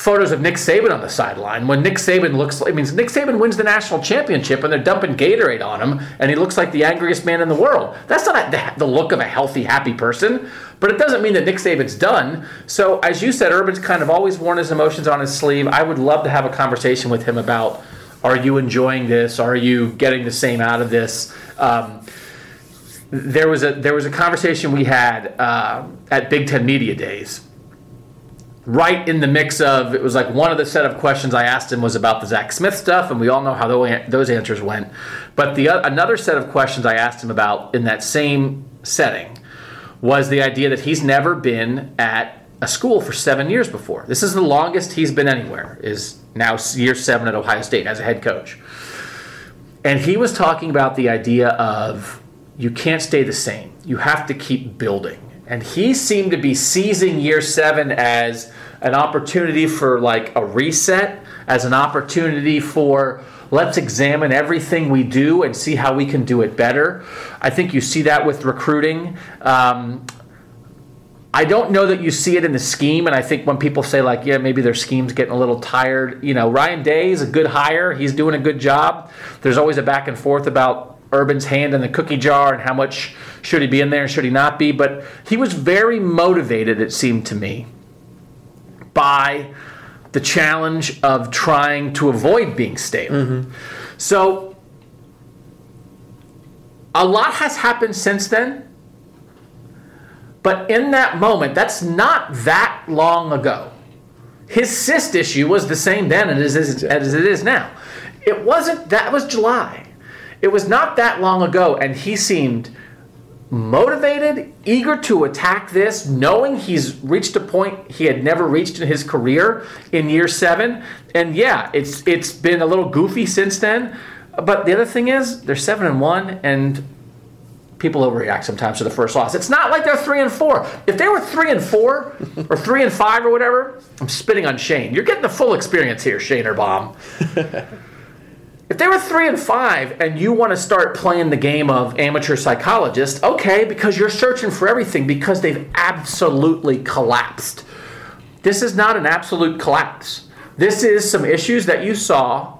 photos of Nick Saban on the sideline when Nick Saban looks like, I mean, Nick Saban wins the national championship and they're dumping Gatorade on him and he looks like the angriest man in the world. That's not a, the, look of a healthy, happy person, but it doesn't mean that Nick Saban's done. So, as you said, Urban's kind of always worn his emotions on his sleeve. I would love to have a conversation with him about are you enjoying this? Are you getting the same out of this? Um, there was a there was a conversation we had uh, at Big Ten Media Days right in the mix of it was like one of the set of questions I asked him was about the Zach Smith stuff, and we all know how those answers went. But the another set of questions I asked him about in that same setting was the idea that he's never been at a school for seven years before. This is the longest he's been anywhere. Is now year seven at Ohio State as a head coach. And he was talking about the idea of you can't stay the same. You have to keep building. And he seemed to be seizing year seven as an opportunity for like a reset, as an opportunity for let's examine everything we do and see how we can do it better. I think you see that with recruiting. Um, I don't know that you see it in the scheme, and I think when people say like, yeah, maybe their scheme's getting a little tired. You know, Ryan Day is a good hire; he's doing a good job. There's always a back and forth about Urban's hand in the cookie jar and how much should he be in there should he not be. But he was very motivated, it seemed to me, by the challenge of trying to avoid being stale. Mm-hmm. So a lot has happened since then. But in that moment, that's not that long ago. His cyst issue was the same then as it is, as it is now. It wasn't, that was July. It was not that long ago, and he seemed motivated, eager to attack this, knowing he's reached a point he had never reached in his career in year seven. And yeah, it's it's been a little goofy since then. But the other thing is, they're seven and one, and people overreact sometimes to the first loss. It's not like they're three and four. If they were three and four or three and five or whatever, I'm spitting on Shane. You're getting the full experience here, ShanerBomb. if they were three and five and you want to start playing the game of amateur psychologist, okay, because you're searching for everything because they've absolutely collapsed. This is not an absolute collapse. This is some issues that you saw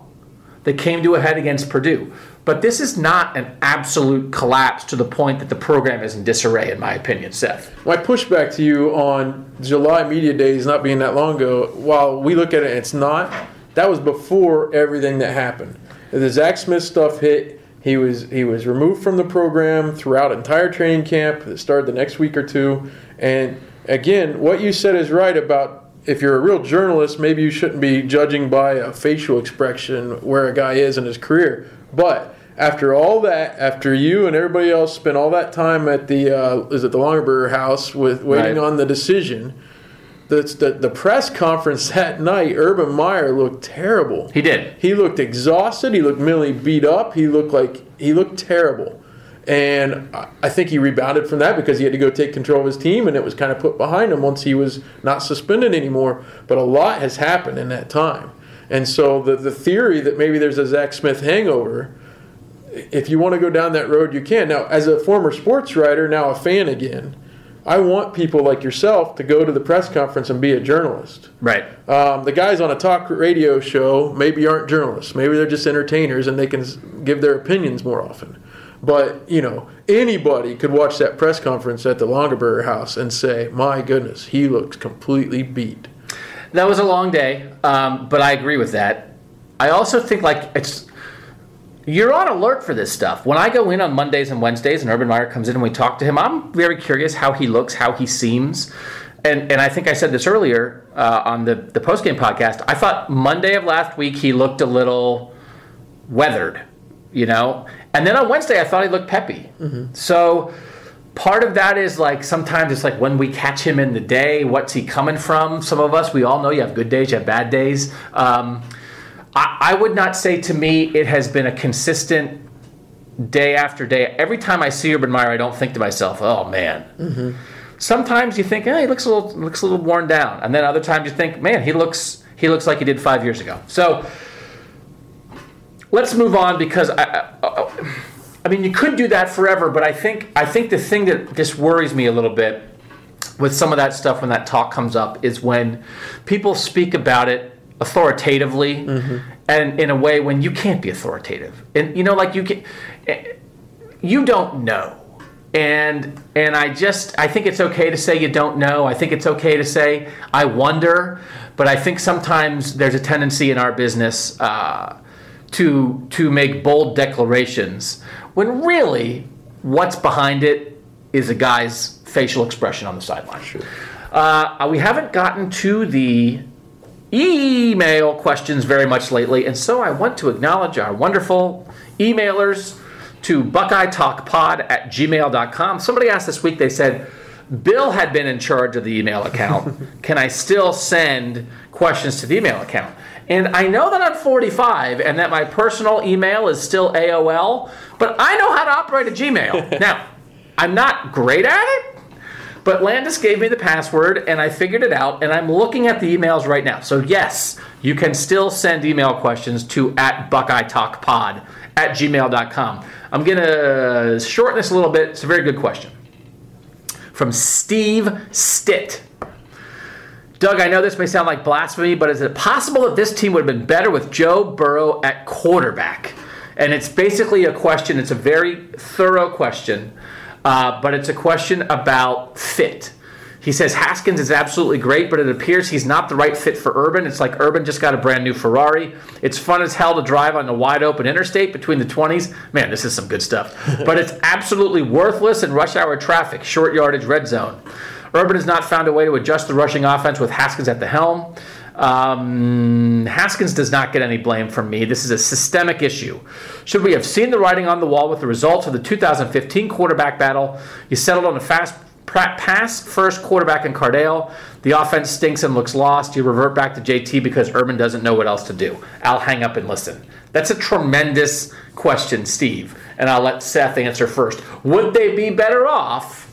that came to a head against Purdue. But this is not an absolute collapse to the point that the program is in disarray, in my opinion, Seth. My pushback to you on July media days not being that long ago, while we look at it, it's not. That was before everything that happened. The Zach Smith stuff hit. He was he was removed from the program throughout entire training camp that started the next week or two. And again, what you said is right about if you're a real journalist, maybe you shouldn't be judging by a facial expression where a guy is in his career. But after all that, after you and everybody else spent all that time at the uh, is it the Longaberger house with waiting Right. on the decision, the, the the press conference that night, Urban Meyer looked terrible. He did. He looked exhausted. He looked mentally beat up. He looked like he looked terrible. And I- think he rebounded from that because he had to go take control of his team, and it was kind of put behind him once he was not suspended anymore. But a lot has happened in that time. And so the the theory that maybe there's a Zach Smith hangover, if you want to go down that road, you can. Now, as a former sports writer, now a fan again, I want people like yourself to go to the press conference and be a journalist. Right. Um, the guys on a talk radio show maybe aren't journalists. Maybe they're just entertainers and they can give their opinions more often. But, you know, anybody could watch that press conference at the Longaberger house and say, my goodness, he looks completely beat. That was a long day, um, but I agree with that. I also think like it's you're on alert for this stuff. When I go in on Mondays and Wednesdays, and Urban Meyer comes in and we talk to him, I'm very curious how he looks, how he seems, and and I think I said this earlier uh, on the the post game podcast. I thought Monday of last week he looked a little weathered, you know, and then on Wednesday I thought he looked peppy. So part of that is like sometimes it's like when we catch him in the day, what's he coming from? Some of us, we all know you have good days, you have bad days. Um, I, I would not say to me it has been a consistent day after day. Every time I see Urban Meyer, I don't think to myself, "Oh man." Sometimes you think, "Eh, he looks a little looks a little worn down," and then other times you think, "Man, he looks he looks like he did five years ago." So let's move on because I, I, I mean you could do that forever, but I think I think the thing that just worries me a little bit with some of that stuff when that talk comes up is when people speak about it authoritatively and in a way when you can't be authoritative. And you know like you can you don't know. And and i just i think it's okay to say you don't know. I think it's okay to say i wonder. But i think sometimes there's a tendency in our business uh, to to make bold declarations when really what's behind it is a guy's facial expression on the sideline. Uh, we haven't gotten to the email questions very much lately, and so I want to acknowledge our wonderful emailers to Buckeye Talk Pod at gmail.com. Somebody asked this week, they said, Bill had been in charge of the email account. Can I still send questions to the email account? And I know that I'm 45 and that my personal email is still AOL, but I know how to operate a Gmail. now, I'm not great at it, but Landis gave me the password and I figured it out and I'm looking at the emails right now. So yes, you can still send email questions to at Buckeye Talk Pod at gmail.com. I'm gonna shorten this a little bit. It's a very good question. From Steve Stitt. Doug, I know this may sound like blasphemy, but is it possible that this team would have been better with Joe Burrow at quarterback? And it's basically a question, it's a very thorough question, uh, but it's a question about fit. He says Haskins is absolutely great, but it appears he's not the right fit for Urban. It's like Urban just got a brand new Ferrari. It's fun as hell to drive on the wide open interstate between the 20s. Man, this is some good stuff. but it's absolutely worthless in rush hour traffic, short yardage, red zone. Urban has not found a way to adjust the rushing offense with Haskins at the helm. Um, Haskins does not get any blame from me. This is a systemic issue. Should we have seen the writing on the wall with the results of the 2015 quarterback battle? You settled on a fast pass first quarterback in Cardale. The offense stinks and looks lost. You revert back to JT because Urban doesn't know what else to do. I'll hang up and listen. That's a tremendous question, Steve. And I'll let Seth answer first. Would they be better off?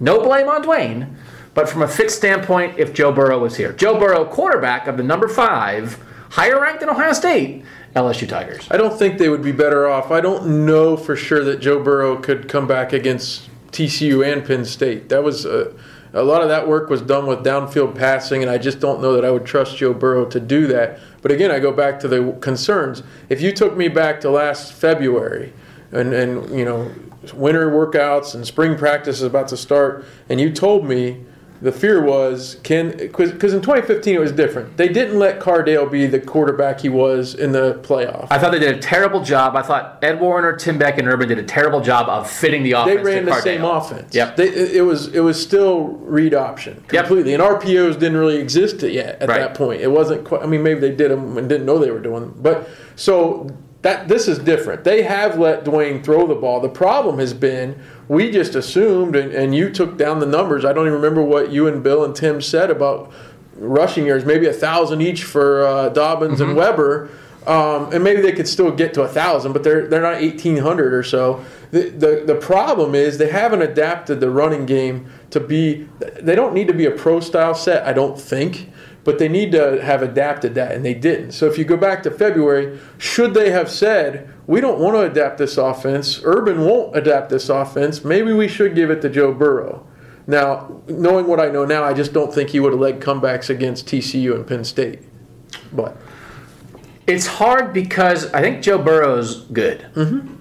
No blame on Dwayne, but from a fit standpoint, if Joe Burrow was here. Joe Burrow, quarterback of the number five, higher ranked than Ohio State, LSU Tigers. I don't think they would be better off. I don't know for sure that Joe Burrow could come back against TCU and Penn State. That was a, a lot of that work was done with downfield passing, and I just don't know that I would trust Joe Burrow to do that. But again, I go back to the concerns. If you took me back to last February, and and you know, winter workouts and spring practice is about to start, and you told me the fear was can because in 2015 it was different. They didn't let Cardale be the quarterback he was in the playoff. I thought they did a terrible job. I thought Ed Warinner, Tim Beck, and Urban did a terrible job of fitting the offense. they ran the same offense. Yep. They, it was it was still read option Yep. completely, and RPOs didn't really exist yet at Right. that point. It wasn't. Quite, I mean, maybe they did them and didn't know they were doing them. But so that this is different. They have let Dwayne throw the ball. The problem has been we just assumed, and, and you took down the numbers. I don't even remember what you and Bill and Tim said about rushing yards, maybe a thousand each for uh, Dobbins Mm-hmm. and Weber. Um, and maybe they could still get to a thousand, but they're they're not eighteen hundred or so. The, the the problem is they haven't adapted the running game to be. They don't need to be a pro style set, I don't think, but they need to have adapted that, and they didn't. So if you go back to February, should they have said, we don't want to adapt this offense, Urban won't adapt this offense, maybe we should give it to Joe Burrow. Now, knowing what I know now, I just don't think he would have led comebacks against TCU and Penn State. But It's hard because I think Joe Burrow's good. Mm-hmm.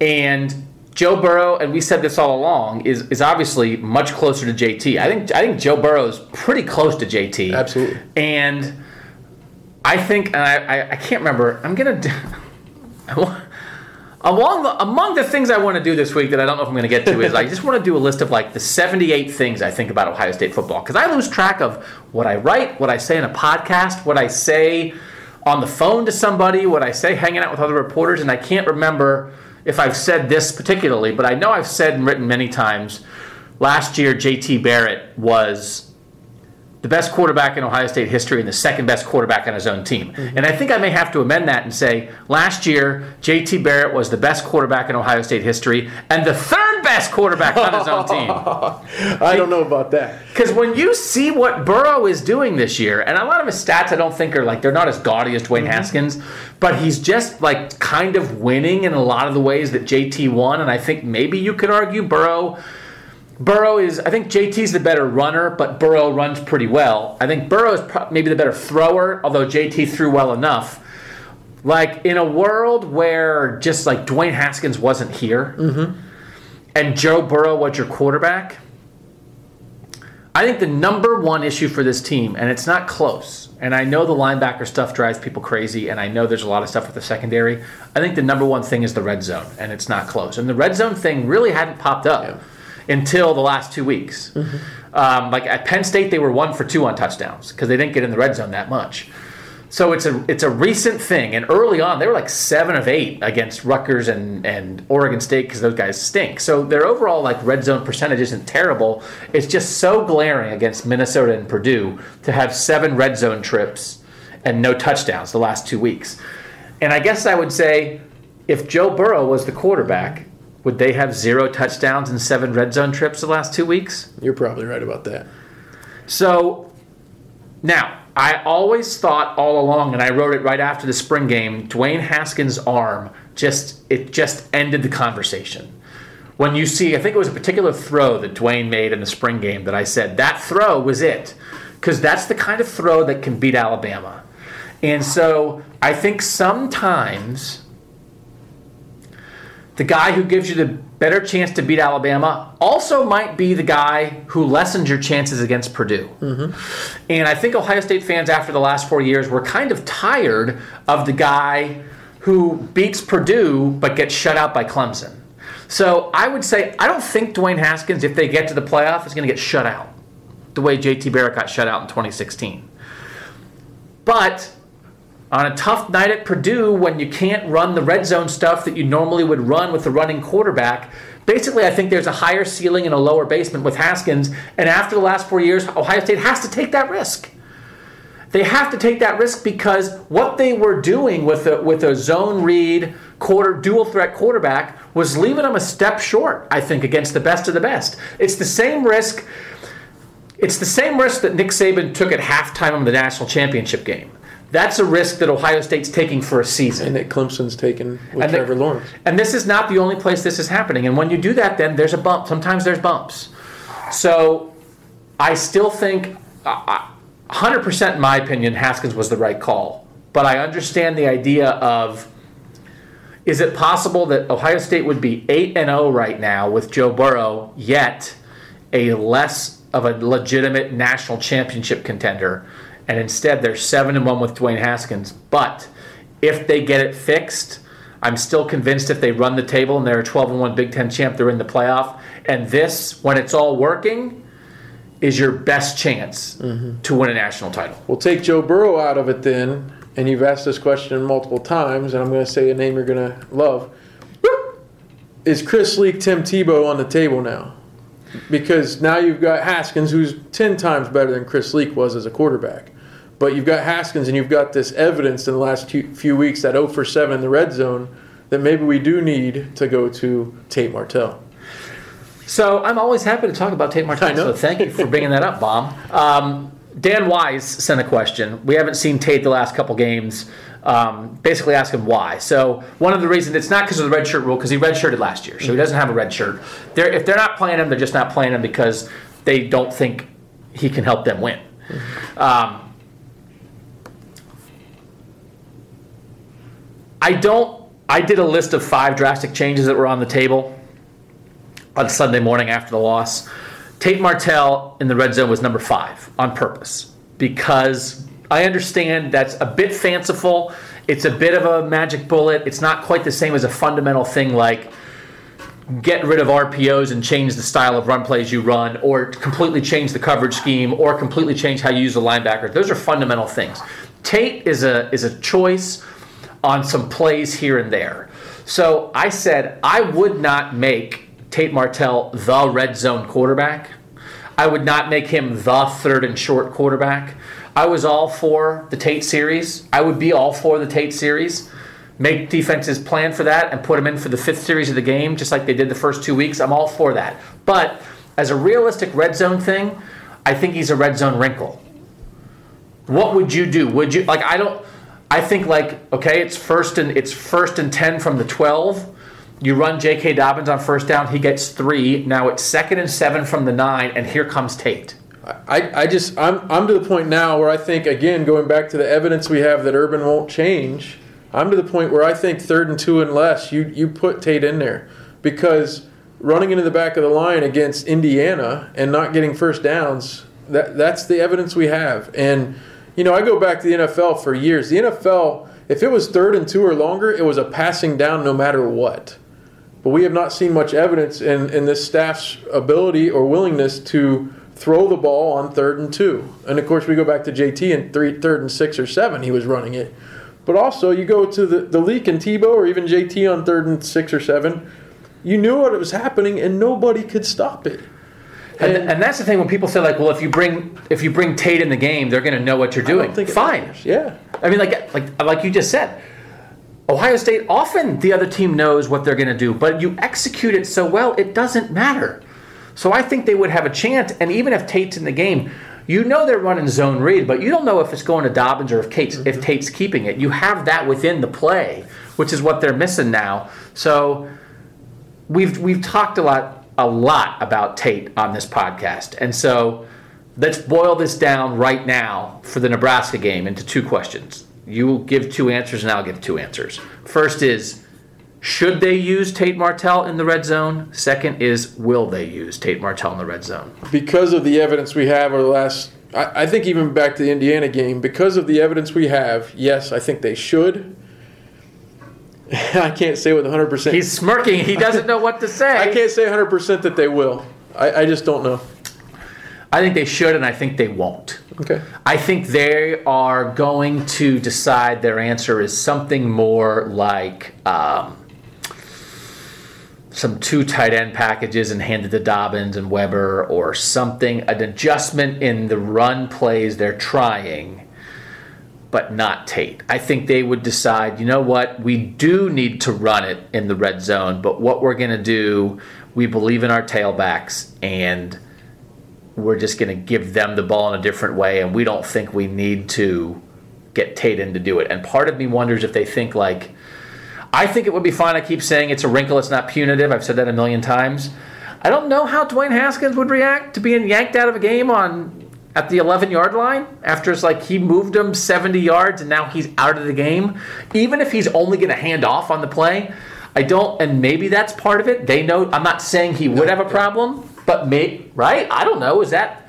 And Joe Burrow, and we said this all along, is, is obviously much closer to JT. I think I think Joe Burrow's pretty close to JT. Absolutely. And I think, and I, I, I can't remember, I'm going to do. Among the, among the things I want to do this week that I don't know if I'm going to get to is I just want to do a list of like the 78 things I think about Ohio State football because I lose track of what I write, what I say in a podcast, what I say on the phone to somebody, what I say hanging out with other reporters, and I can't remember if I've said this particularly, but I know I've said and written many times. Last year, JT Barrett was the best quarterback in Ohio State history and the second best quarterback on his own team. Mm-hmm. And I think I may have to amend that and say last year, JT Barrett was the best quarterback in Ohio State history and the third best quarterback on his own team. I don't know about that. Because when you see what Burrow is doing this year, and a lot of his stats I don't think are like, they're not as gaudy as Dwayne mm-hmm. Haskins, but he's just like kind of winning in a lot of the ways that JT won. And I think maybe you could argue Burrow. Burrow is, I think JT's the better runner, but Burrow runs pretty well. I think Burrow is pro- maybe the better thrower, although JT threw well enough. Like in a world where just like Dwayne Haskins wasn't here, mm-hmm. and Joe Burrow was your quarterback, I think the number one issue for this team, and it's not close, and I know the linebacker stuff drives people crazy, and I know there's a lot of stuff with the secondary. I think the number one thing is the red zone, and it's not close. And the red zone thing really hadn't popped up until the last two weeks. Um, like at Penn State, they were one for two on touchdowns because they didn't get in the red zone that much. So it's a it's a recent thing, and early on they were like seven of eight against Rutgers and, and Oregon State because those guys stink. So their overall like red zone percentage isn't terrible. It's just so glaring against Minnesota and Purdue to have seven red zone trips and no touchdowns the last two weeks. And I guess I would say if Joe Burrow was the quarterback, would they have zero touchdowns and seven red zone trips the last two weeks? You're probably right about that. So now, I always thought all along, and I wrote it right after the spring game, Dwayne Haskins' arm just it just ended the conversation. When you see, I think it was a particular throw that Dwayne made in the spring game that I said that throw was it. Because that's the kind of throw that can beat Alabama. And so I think sometimes the guy who gives you the better chance to beat Alabama also might be the guy who lessens your chances against Purdue. Mm-hmm. And I think Ohio State fans, after the last four years, were kind of tired of the guy who beats Purdue but gets shut out by Clemson. So I would say I don't think Dwayne Haskins, if they get to the playoff, is going to get shut out the way JT Barrett got shut out in 2016. But on a tough night at Purdue when you can't run the red zone stuff that you normally would run with the running quarterback. Basically, I think there's a higher ceiling and a lower basement with Haskins. And after the last four years, Ohio State has to take that risk. They have to take that risk because what they were doing with a, with a zone read quarter dual threat quarterback was leaving them a step short. I think against the best of the best. It's the same risk. It's the same risk that Nick Saban took at halftime of the national championship game. That's a risk that Ohio State's taking for a season. And that Clemson's taken with And the- Trevor Lawrence. And this is not the only place this is happening. And when you do that, then there's a bump. Sometimes there's bumps. So I still think, uh, 100% in my opinion, Haskins was the right call. But I understand the idea of is it possible that Ohio State would be 8 and 0 right now with Joe Burrow, yet a less of a legitimate national championship contender? And instead, they're 7 and 1 with Dwayne Haskins. But if they get it fixed, I'm still convinced if they run the table and they're a 12 and 1 Big Ten champ, they're in the playoff. And this, when it's all working, is your best chance mm-hmm. to win a national title. We'll take Joe Burrow out of it then, and you've asked this question multiple times, and I'm going to say a name you're going to love. Is Chris Leak, Tim Tebow on the table now? Because now you've got Haskins, who's 10 times better than Chris Leak was as a quarterback. But you've got Haskins, and you've got this evidence in the last few weeks that 0 for 7 in the red zone that maybe we do need to go to Tate Martell. So I'm always happy to talk about Tate Martell. I know. So thank you for bringing that up, Bomb. Um, Dan Wise sent a question. We haven't seen Tate the last couple games. Um, basically, ask him why. So one of the reasons it's not because of the red shirt rule because he redshirted last year, so he doesn't have a red shirt. They're, if they're not playing him, they're just not playing him because they don't think he can help them win. Um, I don't. I did a list of five drastic changes that were on the table on Sunday morning after the loss. Tate Martell in the red zone was number five on purpose because I understand that's a bit fanciful. It's a bit of a magic bullet. It's not quite the same as a fundamental thing like get rid of RPOs and change the style of run plays you run, or completely change the coverage scheme, or completely change how you use the linebacker. Those are fundamental things. Tate is a is a choice on some plays here and there. So I said I would not make Tate Martell the red zone quarterback. I would not make him the third and short quarterback. I was all for the Tate series. I would be all for the Tate series. Make defenses plan for that and put him in for the fifth series of the game, just like they did the first two weeks. I'm all for that. But as a realistic red zone thing, I think he's a red zone wrinkle. What would you do? Would you like? I don't. I think like okay, it's first and it's first and ten from the twelve. You run J.K. Dobbins on first down, he gets three. Now it's second and seven from the nine, and here comes Tate. I, I just I'm I'm to the point now where I think again going back to the evidence we have that Urban won't change. I'm to the point where I think third and two and less you you put Tate in there because running into the back of the line against Indiana and not getting first downs that that's the evidence we have and you know I go back to the NFL for years the NFL if it was third and two or longer it was a passing down no matter what but we have not seen much evidence in, in this staff's ability or willingness to throw the ball on third and two. And of course, we go back to JT and three, third and six or seven, he was running it. But also, you go to the, the leak and Tebow or even JT on third and six or seven, you knew what was happening and nobody could stop it. And, and that's the thing when people say like, well, if you bring if you bring Tate in the game, they're going to know what you're doing. Fine. matters. Yeah. I mean, like like like you just said, Ohio State often the other team knows what they're going to do, but you execute it so well, it doesn't matter. So I think they would have a chance. And even if Tate's in the game, you know they're running zone read, but you don't know if it's going to Dobbins or if Tate's, if mm-hmm. Tate's keeping it. You have that within the play, which is what they're missing now. So we've we've talked a lot a lot about Tate on this podcast, and so let's boil this down right now for the Nebraska game into two questions. You will give two answers, and I'll give two answers. First is should they use Tate Martell in the red zone? Second is will they use Tate Martell in the red zone? because of the evidence we have over the last I, I think even back to the Indiana game, because of the evidence we have, yes, I think they should. I can't say with 100%. He's smirking. He doesn't know what to say. I can't say 100% that they will. I, I just don't know. I think they should, and I think they won't. Okay. I think they are going to decide their answer is something more like um, some two tight end packages and handed to Dobbins and Weber, or something, an adjustment in the run plays they're trying, but not Tate. I think they would decide, you know what, we do need to run it in the red zone, but what we're going to do, we believe in our tailbacks and we're just going to give them the ball in a different way, and we don't think we need to get Tate in to do it. And part of me wonders if they think like, I think it would be fine. I keep saying it's a wrinkle, it's not punitive. I've said that a million times. I don't know how Dwayne Haskins would react to being yanked out of a game on at the 11 yard line after it's like he moved him 70 yards and now he's out of the game. Even if he's only going to hand off on the play, I don't, and maybe that's part of it. They know. I'm not saying he would have a problem, but may right? I don't know. Is that?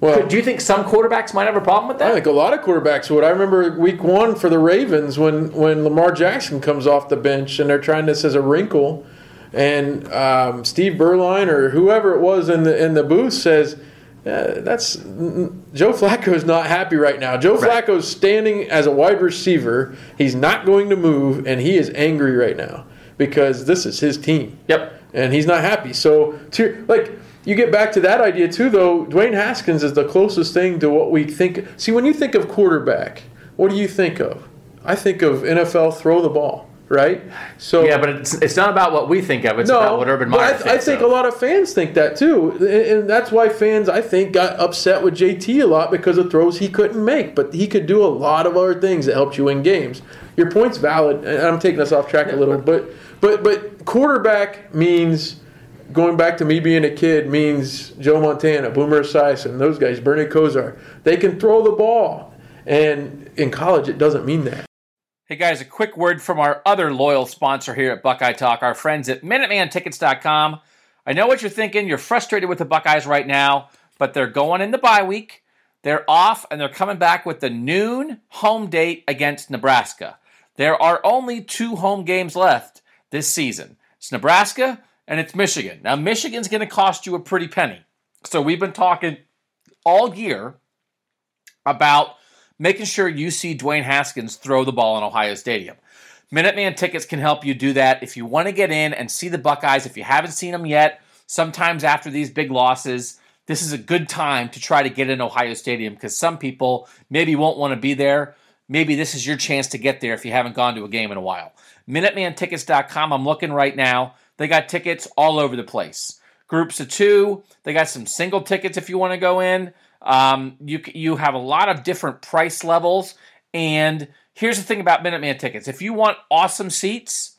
Well, do you think some quarterbacks might have a problem with that? I think a lot of quarterbacks would. I remember week one for the Ravens when, when Lamar Jackson comes off the bench and they're trying this as a wrinkle, and um, Steve Berline or whoever it was in the in the booth says. Uh, that's Joe Flacco is not happy right now. Joe Right. Flacco's standing as a wide receiver. He's not going to move, and he is angry right now because this is his team Yep. and he's not happy. So, to like, you get back to that idea too, though. Dwayne Haskins is the closest thing to what we think. See, when you think of quarterback, what do you think of? I think of NFL throw the ball, right? So Yeah, but it's, it's not about what we think of. It's about what Urban Meyer I, thinks I think of. a lot of fans think that too, and, and that's why fans I think got upset with JT a lot because of throws he couldn't make. But he could do a lot of other things that helped you win games. Your point's valid, and I'm taking us off track a little, but but but quarterback means. Going back to me being a kid means Joe Montana, Boomer Esiason, those guys, Bernie Kosar. They can throw the ball, and in college it doesn't mean that. Hey guys, a quick word from our other loyal sponsor here at Buckeye Talk, our friends at MinutemanTickets.com. I know what you're thinking. You're frustrated with the Buckeyes right now, but they're going in the bye week. They're off and they're coming back with the noon home date against Nebraska. There are only two home games left this season. It's Nebraska and it's Michigan. Now, Michigan's going to cost you a pretty penny. So we've been talking all year about making sure you see Dwayne Haskins throw the ball in Ohio Stadium. Minuteman tickets can help you do that. If you want to get in and see the Buckeyes, if you haven't seen them yet, sometimes after these big losses, this is a good time to try to get in Ohio Stadium because some people maybe won't want to be there. Maybe this is your chance to get there if you haven't gone to a game in a while. MinutemanTickets.com, I'm looking right now. They got tickets all over the place. Groups of two, they got some single tickets if you want to go in. Um, you you have a lot of different price levels, and here's the thing about Minuteman tickets: if you want awesome seats,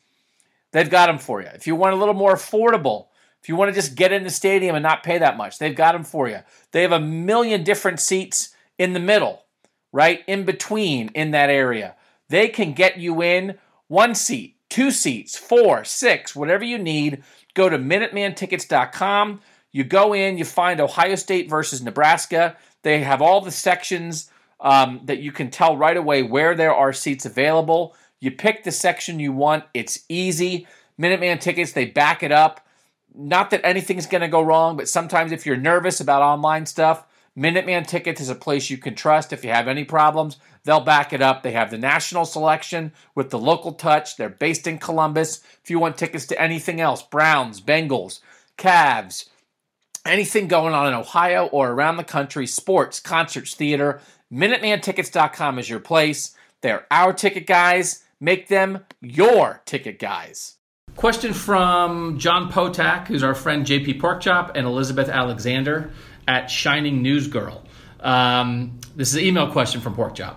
they've got them for you. If you want a little more affordable, if you want to just get in the stadium and not pay that much, they've got them for you. They have a million different seats in the middle, right in between in that area. They can get you in one seat, two seats, four, six, whatever you need. Go to MinutemanTickets.com. You go in, you find Ohio State versus Nebraska. They have all the sections um, that you can tell right away where there are seats available. You pick the section you want. It's easy. Minuteman tickets, they back it up. Not that anything's going to go wrong, but sometimes if you're nervous about online stuff, Minuteman Tickets is a place you can trust. If you have any problems, they'll back it up. They have the national selection with the local touch. They're based in Columbus. If you want tickets to anything else, Browns, Bengals, Cavs, anything going on in Ohio or around the country, sports, concerts, theater, MinutemanTickets.com is your place. They're our ticket guys. Make them your ticket guys. Question from John Potak, who's our friend JP Porkchop, and Elizabeth Alexander at Shining News Girl. Um, this is an email question from Porkchop.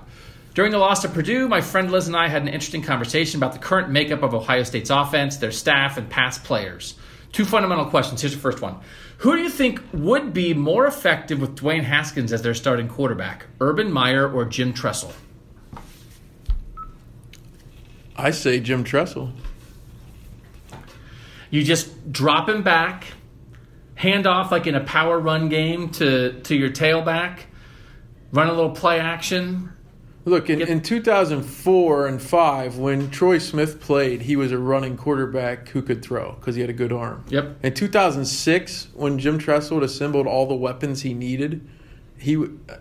During the loss to Purdue, my friend Liz and I had an interesting conversation about the current makeup of Ohio State's offense, their staff, and past players. Two fundamental questions. Here's the first one Who do you think would be more effective with Dwayne Haskins as their starting quarterback, Urban Meyer or Jim Tressel? I say Jim Tressel. You just drop him back, hand off like in a power run game to, to your tailback, run a little play action. Look, in, in 2004 and 5, when Troy Smith played, he was a running quarterback who could throw because he had a good arm. Yep. In 2006, when Jim Tressel assembled all the weapons he needed, he uh,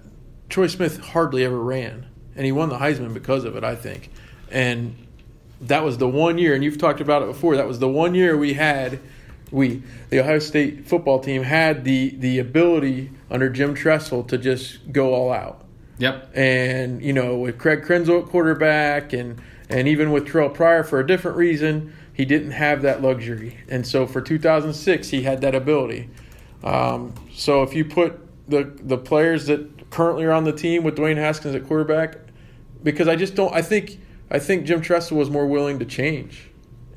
Troy Smith hardly ever ran, and he won the Heisman because of it, I think. And that was the one year, and you've talked about it before. That was the one year we had, we the Ohio State football team had the the ability under Jim Tressel to just go all out Yep. and you know with Craig Krenzel at quarterback and and even with Terrell Pryor for a different reason he didn't have that luxury. And so for 2006 he had that ability. Um, so if you put the the players that currently are on the team with Dwayne Haskins at quarterback because I just don't I think I think Jim Tressel was more willing to change.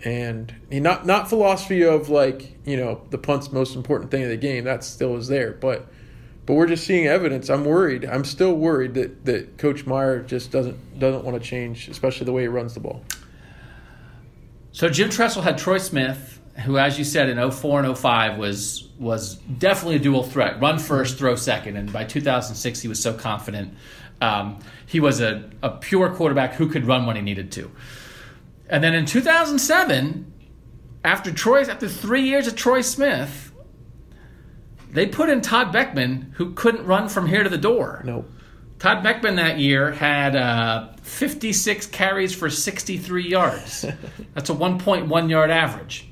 And he not not philosophy of like you know the punt's most important thing of the game that still is there. But but we're just seeing evidence. I'm worried. I'm still worried that, that Coach Meyer just doesn't doesn't want to change, especially the way he runs the ball. So Jim Tressel had Troy Smith, who, as you said, in 04 and 05 was was definitely a dual threat, run first, throw second. And by 2006, he was so confident. Um, he was a, a pure quarterback who could run when he needed to. And then in 2007, after Troy, after three years of Troy Smith, they put in Todd Boeckman, who couldn't run from here to the door. Nope. Todd Boeckman that year had uh, 56 carries for 63 yards. That's a 1.1 yard average.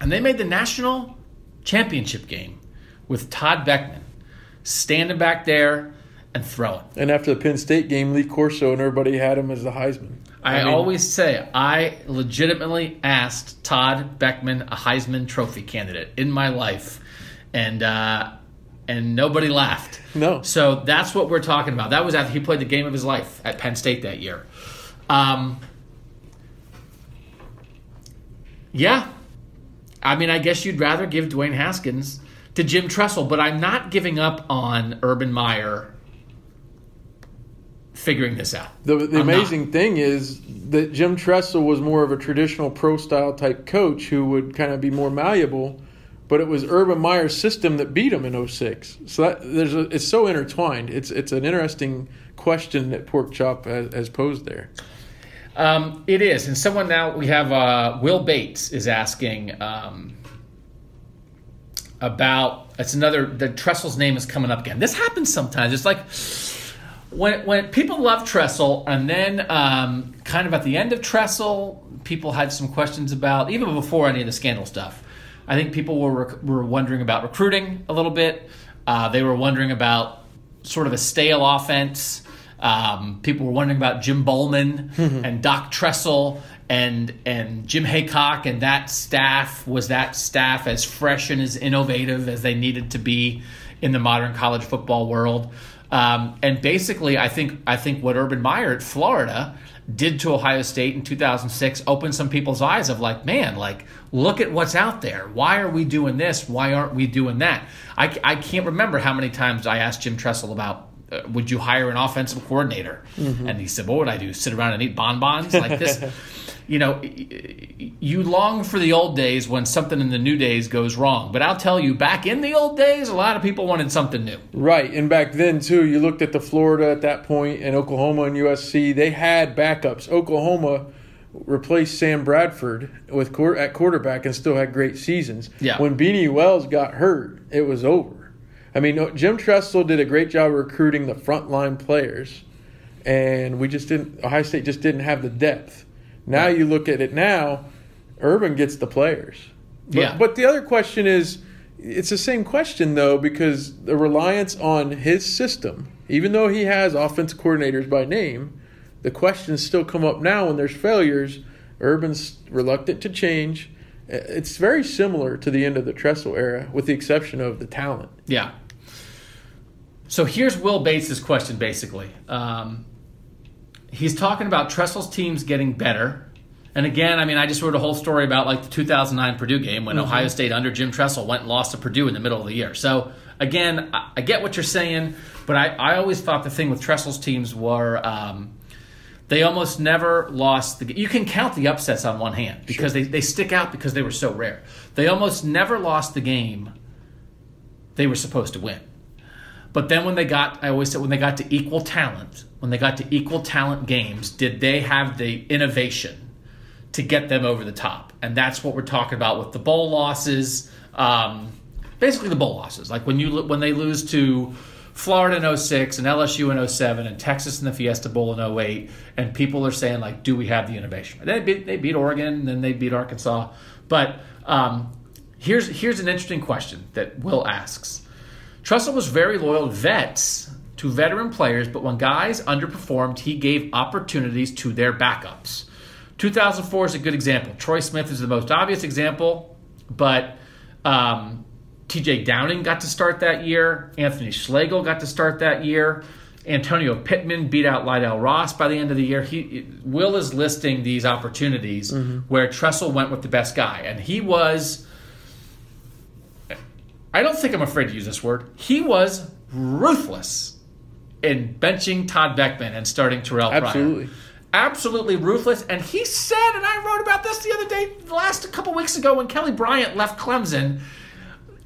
And they made the national championship game with Todd Boeckman standing back there and throwing. And after the Penn State game, Lee Corso and everybody had him as the Heisman. I, I mean- always say I legitimately asked Todd Boeckman a Heisman Trophy candidate in my life, and uh, and nobody laughed. No. So that's what we're talking about. That was after he played the game of his life at Penn State that year. Um, yeah, I mean, I guess you'd rather give Dwayne Haskins to Jim Tressel, but I'm not giving up on Urban Meyer figuring this out. The, the I'm not. amazing thing is that Jim Tressel was more of a traditional pro style type coach who would kind of be more malleable, but it was Urban Meyer's system that beat him in 06. So that, there's a, it's so intertwined. It's it's an interesting question that Pork Chop has, has posed there. Um, it is, and someone now we have uh, Will Bates is asking um, about. It's another. The Tressel's name is coming up again. This happens sometimes. It's like when when people love Tressel, and then um, kind of at the end of Tressel, people had some questions about even before any of the scandal stuff. I think people were rec- were wondering about recruiting a little bit. Uh, they were wondering about sort of a stale offense. Um, people were wondering about Jim Bollman and Dick Tressel and and Jim Heacock and that staff. Was that staff as fresh and as innovative as they needed to be in the modern college football world? Um, and basically, I think I think what Urban Meyer at Florida did to Ohio State in 2006 opened some people's eyes of like, man, like look at what's out there. Why are we doing this? Why aren't we doing that? I, I can't remember how many times I asked Jim Tressel about. Uh, would you hire an offensive coordinator? And he said, "What would I do? Sit around and eat bonbons like this?" you know, you long for the old days when something in the new days goes wrong. But I'll tell you, back in the old days, a lot of people wanted something new. Right, and back then too, you looked at the Florida at that point, and Oklahoma and USC. They had backups. Oklahoma replaced Sam Bradford with at quarterback and still had great seasons. Yeah. When Beanie Wells got hurt, it was over. I mean, Jim Tressel did a great job recruiting the frontline players, and we just didn't. Ohio State just didn't have the depth. Now you look at it now, Urban gets the players. But, Yeah. But the other question is, it's the same question though because the reliance on his system, even though he has offense coordinators by name, the questions still come up now when there's failures. Urban's reluctant to change. It's very similar to the end of the Tressel era, with the exception of the talent. Yeah. So here's Will Bates' question basically. Um, he's talking about Tressel's teams getting better. And again, I mean, I just wrote a whole story about like the 2009 Purdue game when Ohio State under Jim Tressel went and lost to Purdue in the middle of the year. So again, I, I get what you're saying, but I, I always thought the thing with Tressel's teams were um, they almost never lost the. You can count the upsets on one hand because they, they stick out because they were so rare. They almost never lost the game they were supposed to win. But then when they got, I always said, when they got to equal talent, when they got to equal talent games, did they have the innovation to get them over the top? And that's what we're talking about with the bowl losses. Um, basically, the bowl losses, like when you when they lose to Florida in 06 and LSU in 07 and Texas in the Fiesta Bowl in 08, and people are saying like, do we have the innovation? They beat, they beat Oregon, and then they beat Arkansas. But um, here's here's an interesting question that Will asks. Tressel was very loyal vets, to veteran players, but when guys underperformed, he gave opportunities to their backups. 2004 is a good example. Troy Smith is the most obvious example, but um, TJ Downing got to start that year. Anthony Schlegel got to start that year. Antonio Pittman beat out Lydell Ross by the end of the year. He Will is listing these opportunities where Tressel went with the best guy, and he was. I don't think I'm afraid to use this word. He was ruthless in benching Todd Boeckman and starting Terrelle Pryor. Absolutely. Absolutely ruthless. And he said, and I wrote about this the other day, last a couple weeks ago when Kelly Bryant left Clemson.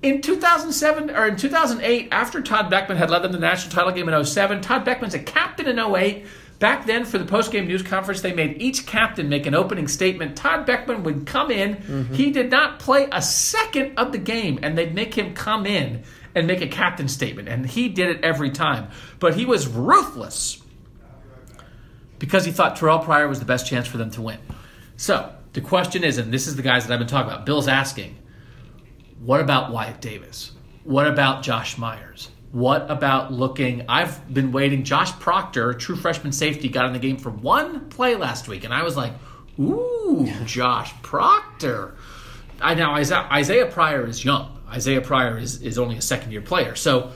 In 2007 or in 2008, after Todd Boeckman had led them to the national title game in 07, Todd Boeckman's a captain in 08. Back then, for the post-game news conference, they made each captain make an opening statement. Todd Boeckman would come in. Mm-hmm. He did not play a second of the game, and they'd make him come in and make a captain statement. And he did it every time. But he was ruthless because he thought Terrelle Pryor was the best chance for them to win. So the question is, and this is the guys that I've been talking about. Bill's asking, what about Wyatt Davis? What about Josh Myers? What about looking? I've been waiting. Josh Proctor, true freshman safety, got in the game for one play last week, and I was like, "Ooh, Josh Proctor." I now Isaiah, Isaiah Pryor is young. Isaiah Pryor is, is only a second year player. So,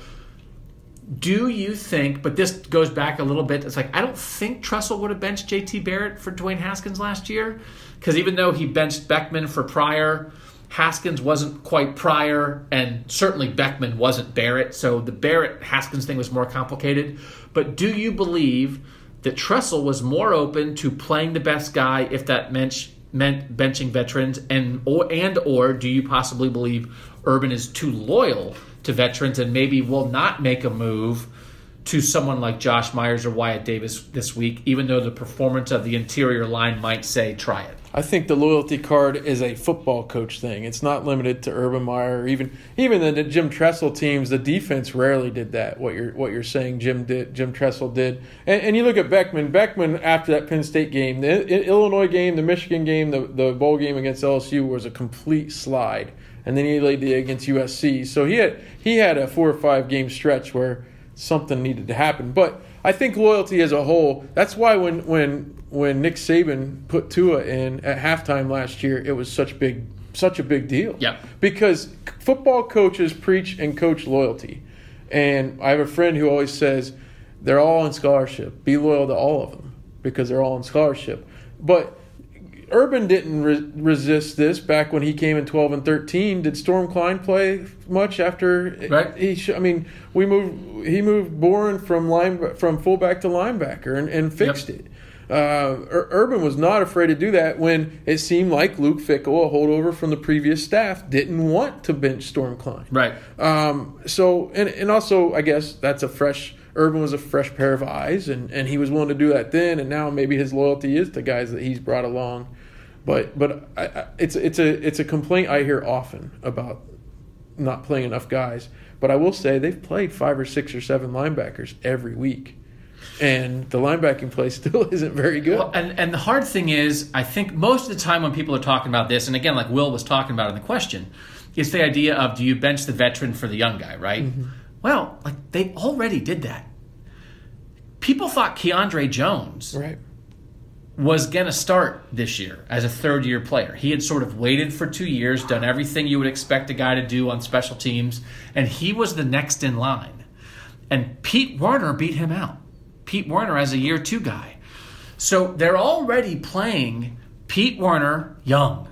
do you think? But this goes back a little bit. It's like I don't think Tressel would have benched J.T. Barrett for Dwayne Haskins last year because even though he benched Boeckman for Pryor Haskins wasn't quite Pryor, and certainly Boeckman wasn't Barrett. So the Barrett Haskins thing was more complicated. But do you believe that Tressel was more open to playing the best guy if that meant meant benching veterans, and or and or do you possibly believe Urban is too loyal to veterans and maybe will not make a move? to someone like Josh Myers or Wyatt Davis this week, even though the performance of the interior line might say try it. I think the loyalty card is a football coach thing. It's not limited to Urban Meyer or even even the Jim Tressel teams. The defense rarely did that. What you're what you're saying, Jim did, Jim Tressel did. And, and you look at Boeckman. Boeckman after that Penn State game, the Illinois game, the Michigan game, the the bowl game against LSU was a complete slide. And then he laid the against USC. So he had he had a four or five game stretch where something needed to happen. But I think loyalty as a whole. That's why when when when Nick Saban put Tua in at halftime last year, it was such big such a big deal. Yeah. Because football coaches preach and coach loyalty. And I have a friend who always says they're all in scholarship. Be loyal to all of them because they're all in scholarship. But Urban didn't re- resist this back when he came in 12 and 13. Did Storm Klein play much after right. he sh- I mean, we moved he moved Boren from line from fullback to linebacker and, and fixed yep. it uh, Urban was not afraid to do that when it seemed like Luke Fickell, a holdover from the previous staff, didn't want to bench Storm Klein. Right. Um, so, and, and also, I guess that's a fresh. Urban was a fresh pair of eyes, and, and he was willing to do that then. And now maybe his loyalty is to guys that he's brought along. But but I, I, it's it's a it's a complaint I hear often about not playing enough guys. But I will say they've played five or six or seven linebackers every week and the linebacking play still isn't very good. Well, and and the hard thing is, I think most of the time when people are talking about this, and again, like Will was talking about in the question, it's the idea of do you bench the veteran for the young guy, right? Mm-hmm. Well, like they already did that. People thought Keandre Jones right. was going to start this year as a third year player. He had sort of waited for two years, done everything you would expect a guy to do on special teams, and he was the next in line. And Pete Werner beat him out. Pete Werner as a year two guy. So they're already playing Pete Werner young,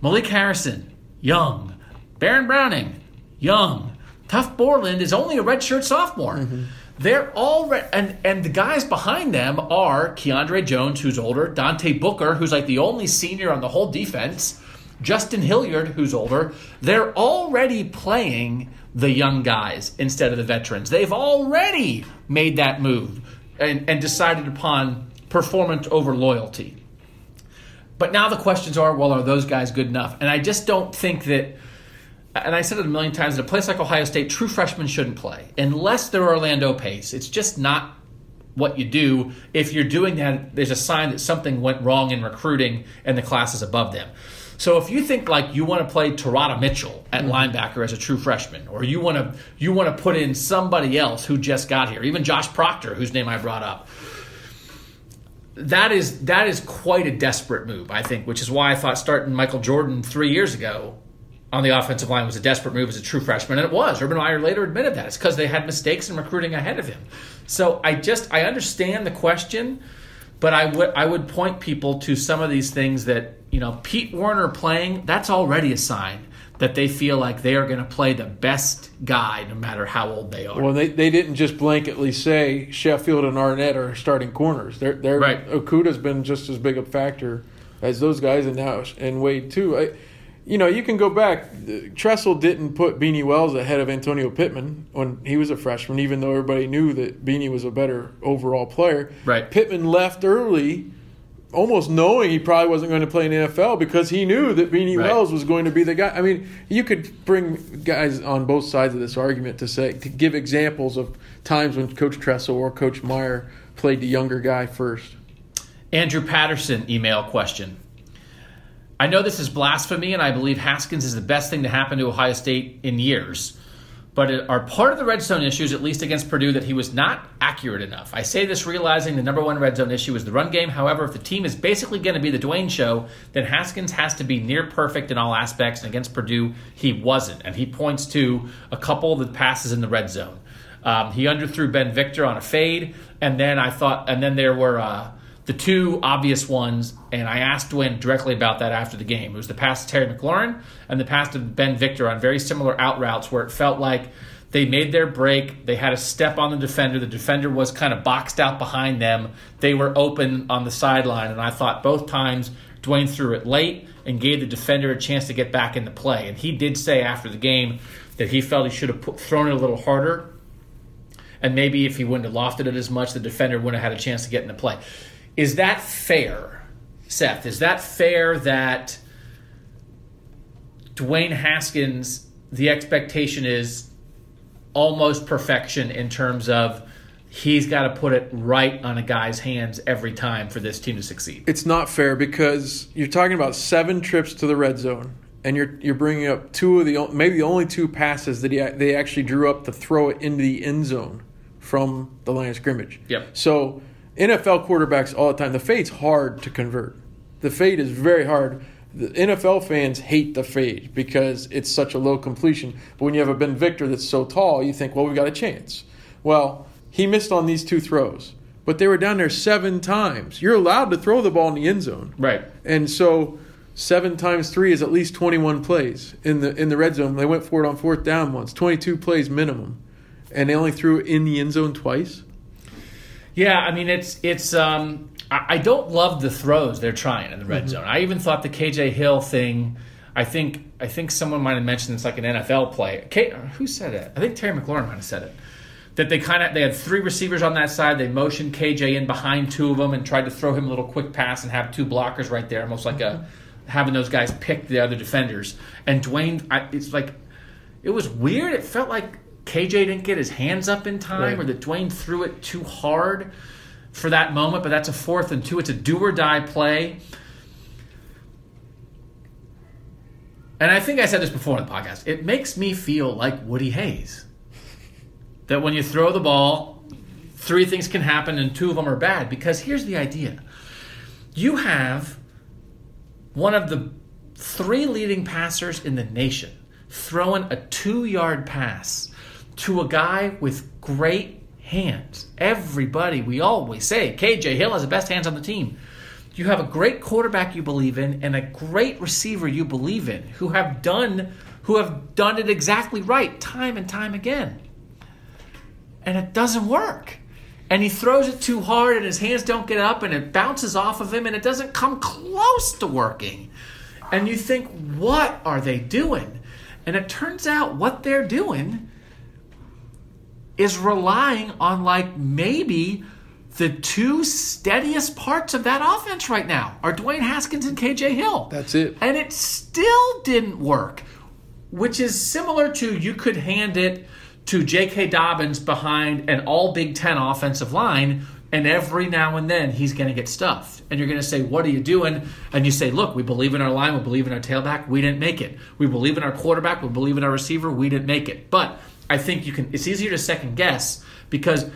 Malik Harrison young, Baron Browning young, Tuf Borland is only a redshirt sophomore. Mm-hmm. They're all re- and and the guys behind them are Keandre Jones, who's older, Dante Booker, who's like the only senior on the whole defense, Justin Hilliard, who's older. They're already playing the young guys instead of the veterans. They've already made that move and, and decided upon performance over loyalty. But now the questions are well, are those guys good enough? And I just don't think that, and I said it a million times, at a place like Ohio State, true freshmen shouldn't play unless they're Orlando Pace. It's just not what you do. If you're doing that, there's a sign that something went wrong in recruiting and the classes above them. So if you think like you want to play Teradja Mitchell at mm-hmm. linebacker as a true freshman, or you want to you want to put in somebody else who just got here, even Josh Proctor, whose name I brought up, that is that is quite a desperate move, I think, which is why I thought starting Michael Jordan three years ago on the offensive line was a desperate move as a true freshman, and it was. Urban Meyer later admitted that it's because they had mistakes in recruiting ahead of him. So I just I understand the question, but I would I would point people to some of these things that you know, Pete Werner playing, that's already a sign that they feel like they are going to play the best guy no matter how old they are. Well, they, they didn't just blanketly say Sheffield and Arnette are starting corners. They're, they're, right. Okudah's been just as big a factor as those guys, and now and Wade too. I, you know, you can go back. Tressel didn't put Beanie Wells ahead of Antonio Pittman when he was a freshman, even though everybody knew that Beanie was a better overall player. Right. Pittman left early almost knowing he probably wasn't going to play in the NFL because he knew that Beanie right. Wells was going to be the guy. I mean, you could bring guys on both sides of this argument to say to give examples of times when Coach Tressel or Coach Meyer played the younger guy first. Andrew Patterson email question. I know this is blasphemy, and I believe Haskins is the best thing to happen to Ohio State in years. but it are part of the red zone issues, at least against Purdue, that he was not accurate enough. I say this realizing the number one red zone issue is the run game. However, if the team is basically going to be the Dwayne show, then Haskins has to be near perfect in all aspects. And against Purdue, he wasn't. And he points to a couple of the passes in the red zone. Um, he underthrew Ben Victor on a fade, and then I thought, and then there were. Uh, the two obvious ones, and I asked Dwayne directly about that after the game. It was the pass to Terry McLaurin and the pass to Ben Victor on very similar out routes where it felt like they made their break. They had a step on the defender. The defender was kind of boxed out behind them. They were open on the sideline, and I thought both times Dwayne threw it late and gave the defender a chance to get back into play. And he did say after the game that he felt he should have put, thrown it a little harder. And maybe if he wouldn't have lofted it as much, the defender wouldn't have had a chance to get into play. Is that fair, Seth? Is that fair that Dwayne Haskins, the expectation is almost perfection in terms of he's got to put it right on a guy's hands every time for this team to succeed? It's not fair because you're talking about seven trips to the red zone, and you're you're bringing up two of the maybe the only two passes that he, they actually drew up to throw it into the end zone from the line of scrimmage. Yep. So NFL quarterbacks all the time. The fade's hard to convert. The fade is very hard. The NFL fans hate the fade because it's such a low completion. But when you have a Ben Victor that's so tall, you think, well, we've got a chance. Well, he missed on these two throws, but they were down there seven times. You're allowed to throw the ball in the end zone, Right. and so seven times three is at least 21 plays in the in the red zone. They went for it on fourth down once, 22 plays minimum, and they only threw it in the end zone twice. Yeah, I mean it's it's um I, I don't love the throws they're trying in the red zone. I even thought the KJ Hill thing. I think I think someone might have mentioned it's like an NFL play. K, who said it? I think Terry McLaurin might have said it. That they kind of they had three receivers on that side. They motioned KJ in behind two of them and tried to throw him a little quick pass and have two blockers right there, almost like a having those guys pick the other defenders. And Dwayne, I, it's like it was weird. It felt like KJ didn't get his hands up in time, Right. or that Dwayne threw it too hard for that moment. But that's a fourth and two. It's a do or die play. And I think I said this before on the podcast. It makes me feel like Woody Hayes. That when you throw the ball, three things can happen and two of them are bad. Because here's the idea you have one of the three leading passers in the nation throwing a two yard pass to a guy with great hands. Everybody, we always say KJ Hill has the best hands on the team. You have a great quarterback you believe in and a great receiver you believe in who have done who have done it exactly right time and time again. And it doesn't work. And he throws it too hard and his hands don't get up and it bounces off of him and it doesn't come close to working. And you think, what are they doing? And it turns out what they're doing is relying on like maybe the two steadiest parts of that offense right now are Dwayne Haskins and KJ Hill. That's it. And it still didn't work, which is similar to you could hand it to J.K. Dobbins behind an all Big Ten offensive line, and every now and then he's going to get stuffed. And you're going to say, What are you doing? And you say, Look, we believe in our line, we believe in our tailback, we didn't make it. We believe in our quarterback, we believe in our receiver, we didn't make it. But I think you can, it's easier to second guess because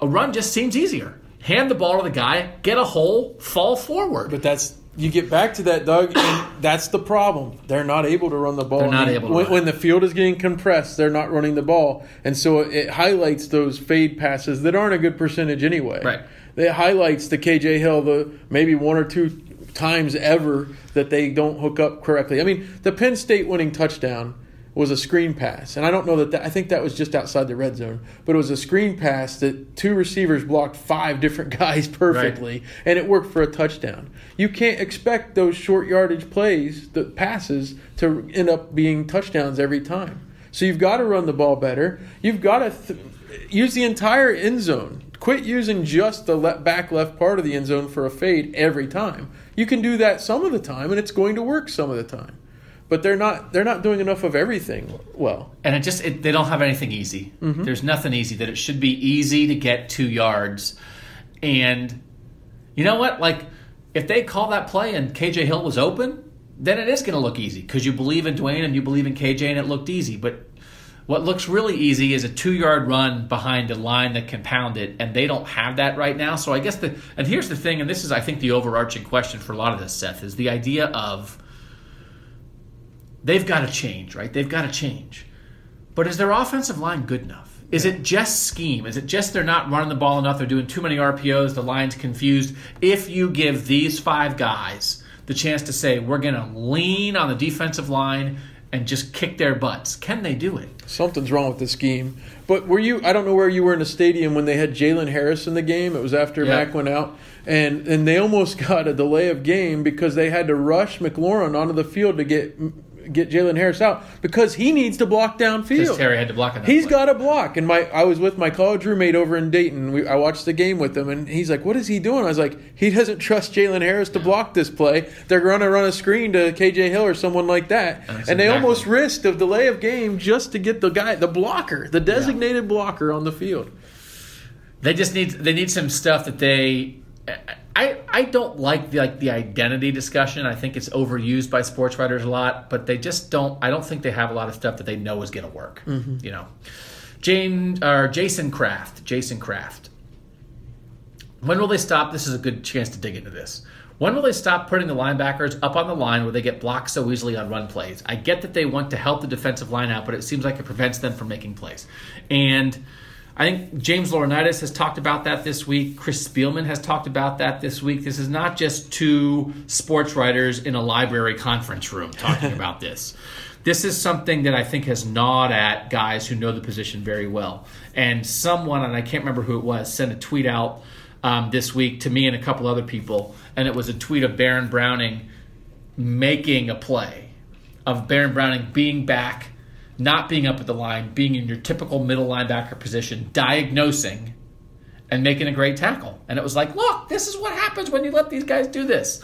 a run just seems easier. Hand the ball to the guy, get a hole, fall forward. But that's you get back to that, Doug, and that's the problem. They're not able to run the ball. They're not able to when, run. when the field is getting compressed, they're not running the ball, and so it highlights those fade passes that aren't a good percentage anyway. Right. It highlights the KJ Hill, the maybe one or two times ever that they don't hook up correctly. I mean, the Penn State winning touchdown was a screen pass, and I don't know that, that I think that was just outside the red zone, but it was a screen pass that two receivers blocked five different guys perfectly, and it worked for a touchdown. You can't expect those short yardage plays, the passes, to end up being touchdowns every time. So you've got to run the ball better. You've got to th- use the entire end zone. Quit using just the le- back left part of the end zone for a fade every time. You can do that some of the time, and it's going to work some of the time. But they're not. They're not doing enough of everything well. and it just it, they don't have anything easy. Mm-hmm. There's nothing easy. That it should be easy to get two yards, and you know what? Like if they call that play and KJ Hill was open, then it is going to look easy because you believe in Dwayne and you believe in KJ, and it looked easy. But What looks really easy is a two yard run behind a line that can pound it, and they don't have that right now. So I guess the and here's the thing, and this is I think the overarching question for a lot of this, Seth, is the idea of they've got to change, right? They've got to change. But is their offensive line good enough? Is it just scheme? Is it just they're not running the ball enough? They're doing too many RPOs. The line's confused. If you give these five guys the chance to say, we're going to lean on the defensive line and just kick their butts, can they do it? Something's wrong with the scheme. But were you? I don't know where you were in the stadium when they had Jalen Harris in the game. It was after Yeah. Mac went out, and and they almost got a delay of game because they had to rush McLaurin onto the field to get get Jalen Harris out because he needs to block downfield. Terry had to block that He's got to block. And my I was with my college roommate over in Dayton. We, I watched the game with him, and he's like, "What is he doing?" I was like, "He doesn't trust Jalen Harris to block this play. They're going to run a screen to KJ Hill or someone like that." That's and they exactly- almost risked a delay of game just to get the guy, the blocker, the designated blocker on the field. They just need they need some stuff that they. I I don't like the like the identity discussion. I think it's overused by sports writers a lot, but they just don't. I don't think they have a lot of stuff that they know is going to work. Mm-hmm. You know, Jane or Jason Kraft. Jason Kraft. When will they stop? This is a good chance to dig into this. When will they stop putting the linebackers up on the line where they get blocked so easily on run plays? I get that they want to help the defensive line out, but it seems like it prevents them from making plays. And I think James Laurinaitis has talked about that this week. Chris Spielman has talked about that this week. This is not just two sports writers in a library conference room talking about this. This is something that I think has gnawed at guys who know the position very well. And someone, and I can't remember who it was, sent a tweet out um, this week to me and a couple other people, and it was a tweet of Baron Browning making a play, of Baron Browning being back, not being up at the line, being in your typical middle linebacker position, diagnosing, and making a great tackle. And it was like, look, this is what happens when you let these guys do this.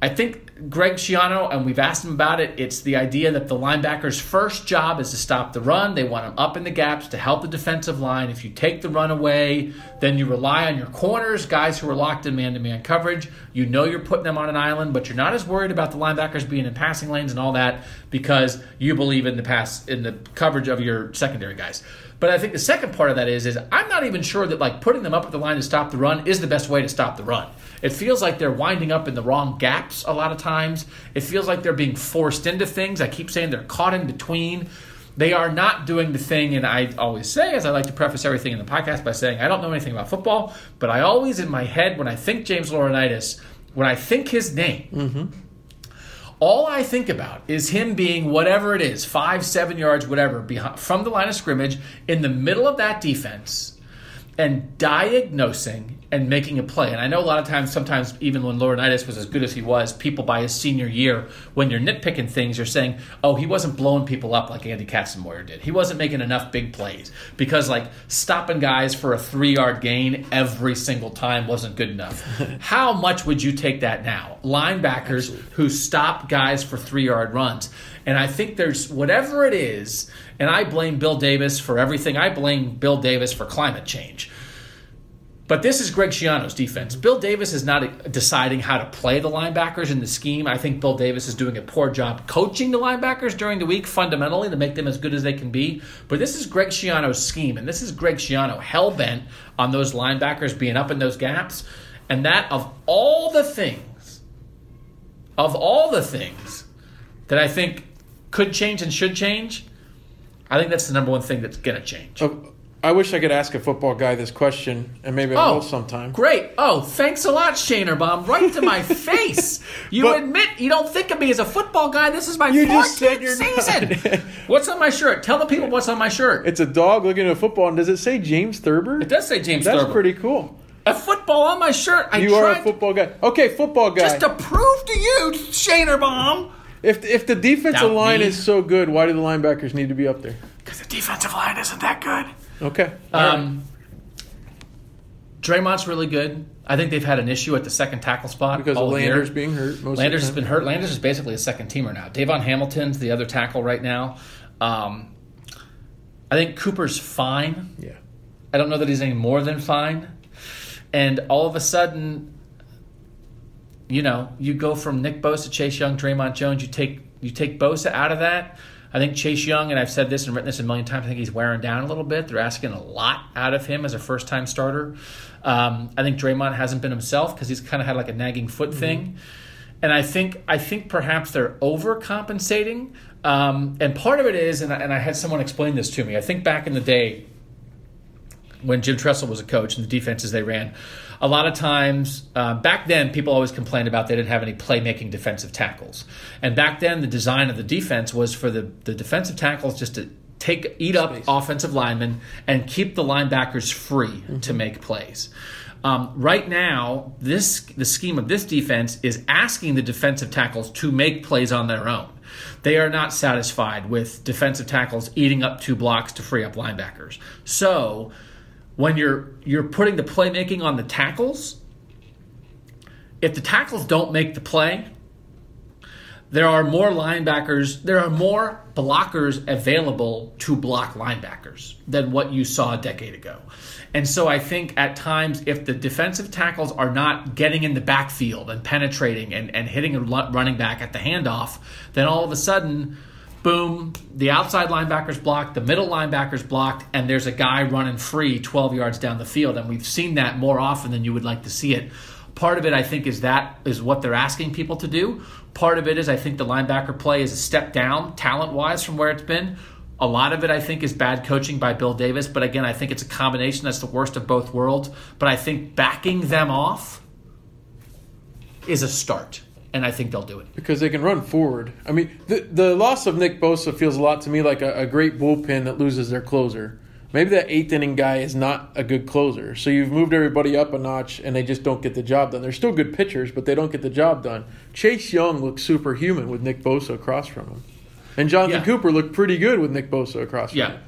I think Greg Schiano, and we've asked him about it, it's the idea that the linebacker's first job is to stop the run. They want them up in the gaps to help the defensive line. If you take the run away, then you rely on your corners, guys who are locked in man to man coverage. You know you're putting them on an island, but you're not as worried about the linebackers being in passing lanes and all that because you believe in the pass in the coverage of your secondary guys. But I think the second part of that is is I'm not even sure that like putting them up at the line to stop the run is the best way to stop the run. It feels like they're winding up in the wrong gaps a lot of times. It feels like they're being forced into things. I keep saying they're caught in between. They are not doing the thing, and I always say, as I like to preface everything in the podcast by saying, I don't know anything about football, but I always in my head when I think James Laurinaitis, when I think his name, mm-hmm. all I think about is him being whatever it is, five, seven yards, whatever, behind, from the line of scrimmage in the middle of that defense and diagnosing and making a play. And I know a lot of times, sometimes even when Laurinaitis was as good as he was, people by his senior year, when you're nitpicking things, you're saying, oh, he wasn't blowing people up like Andy Katzenmoyer did. He wasn't making enough big plays because, like, stopping guys for a three yard gain every single time wasn't good enough. How much would you take that now? Linebackers who stop guys for three yard runs. And I think there's whatever it is, and I blame Bill Davis for everything. I blame Bill Davis for climate change. But this is Greg Schiano's defense. Bill Davis is not deciding how to play the linebackers in the scheme. I think Bill Davis is doing a poor job coaching the linebackers during the week fundamentally to make them as good as they can be. But this is Greg Schiano's scheme, and this is Greg Schiano hell bent on those linebackers being up in those gaps. And that of all the things, of all the things that I think could change and should change, I think that's the number one thing that's going to change. Oh, I wish I could ask a football guy this question, and maybe I will oh, sometime. Great. Oh, thanks a lot, ShanerBomb. Right to my face. You But- admit you don't think of me as a football guy. This is my You 14th just said you're season. what's on my shirt? Tell the people what's on my shirt. It's a dog looking at a football, and does it say James Thurber? It does say James That's Thurber. pretty cool. A football on my shirt. I You are a football guy. Okay, football guy. just to prove to you, ShanerBomb, if if the defensive Doubt line me. is so good, why do the linebackers need to be up there? because the defensive line isn't that good. Okay. All right. Um, Dre'Mont's really good. I think they've had an issue at the second tackle spot because of all year. Landers being hurt. Most Landers has of been hurt. Landers is basically a second teamer now. Davon Hamilton's the other tackle right now. Um, I think Cooper's fine. Yeah. I don't know that he's any more than fine. And all of a sudden, you know, you go from Nick Bosa, Chase Young, Dre'Mont Jones. You take you take Bosa out of that. I think Chase Young, and I've said this and written this a million times, I think he's wearing down a little bit. They're asking a lot out of him as a first time starter. Um, I think Dre'Mont hasn't been himself because he's kind of had like a nagging foot Mm-hmm. thing. And I think I think perhaps they're overcompensating. Um, and part of it is, and I, and I had someone explain this to me. I think back in the day, when Jim Tressel was a coach and the defenses they ran, a lot of times uh, back then people always complained about they didn't have any playmaking defensive tackles, and back then the design of the defense was for the the defensive tackles just to take eat up offensive linemen and keep the linebackers free to make plays. Um, right now, this the scheme of this defense is asking the defensive tackles to make plays on their own. They are not satisfied with defensive tackles eating up two blocks to free up linebackers. So when you're you're putting the playmaking on the tackles, if the tackles don't make the play, there are more linebackers, there are more blockers available to block linebackers than what you saw a decade ago. And so I think at times, if the defensive tackles are not getting in the backfield and penetrating and, and hitting a running back at the handoff, then all of a sudden, boom, the outside linebackers blocked, the middle linebackers blocked, and there's a guy running free 12 yards down the field. And we've seen that more often than you would like to see it. Part of it, I think, is that is what they're asking people to do. Part of it is I think the linebacker play is a step down talent wise from where it's been. A lot of it, I think, is bad coaching by Bill Davis. But again, I think it's a combination that's the worst of both worlds. But I think backing them off is a start. And I think they'll do it. because they can run forward. I mean, the the loss of Nick Bosa feels a lot to me like a, a great bullpen that loses their closer. Maybe that eighth inning guy is not a good closer. So you've moved everybody up a notch, and they just don't get the job done. They're still good pitchers, but they don't get the job done. Chase Young looks superhuman with Nick Bosa across from him, and Jonathan Yeah. Cooper looked pretty good with Nick Bosa across from Yeah. him.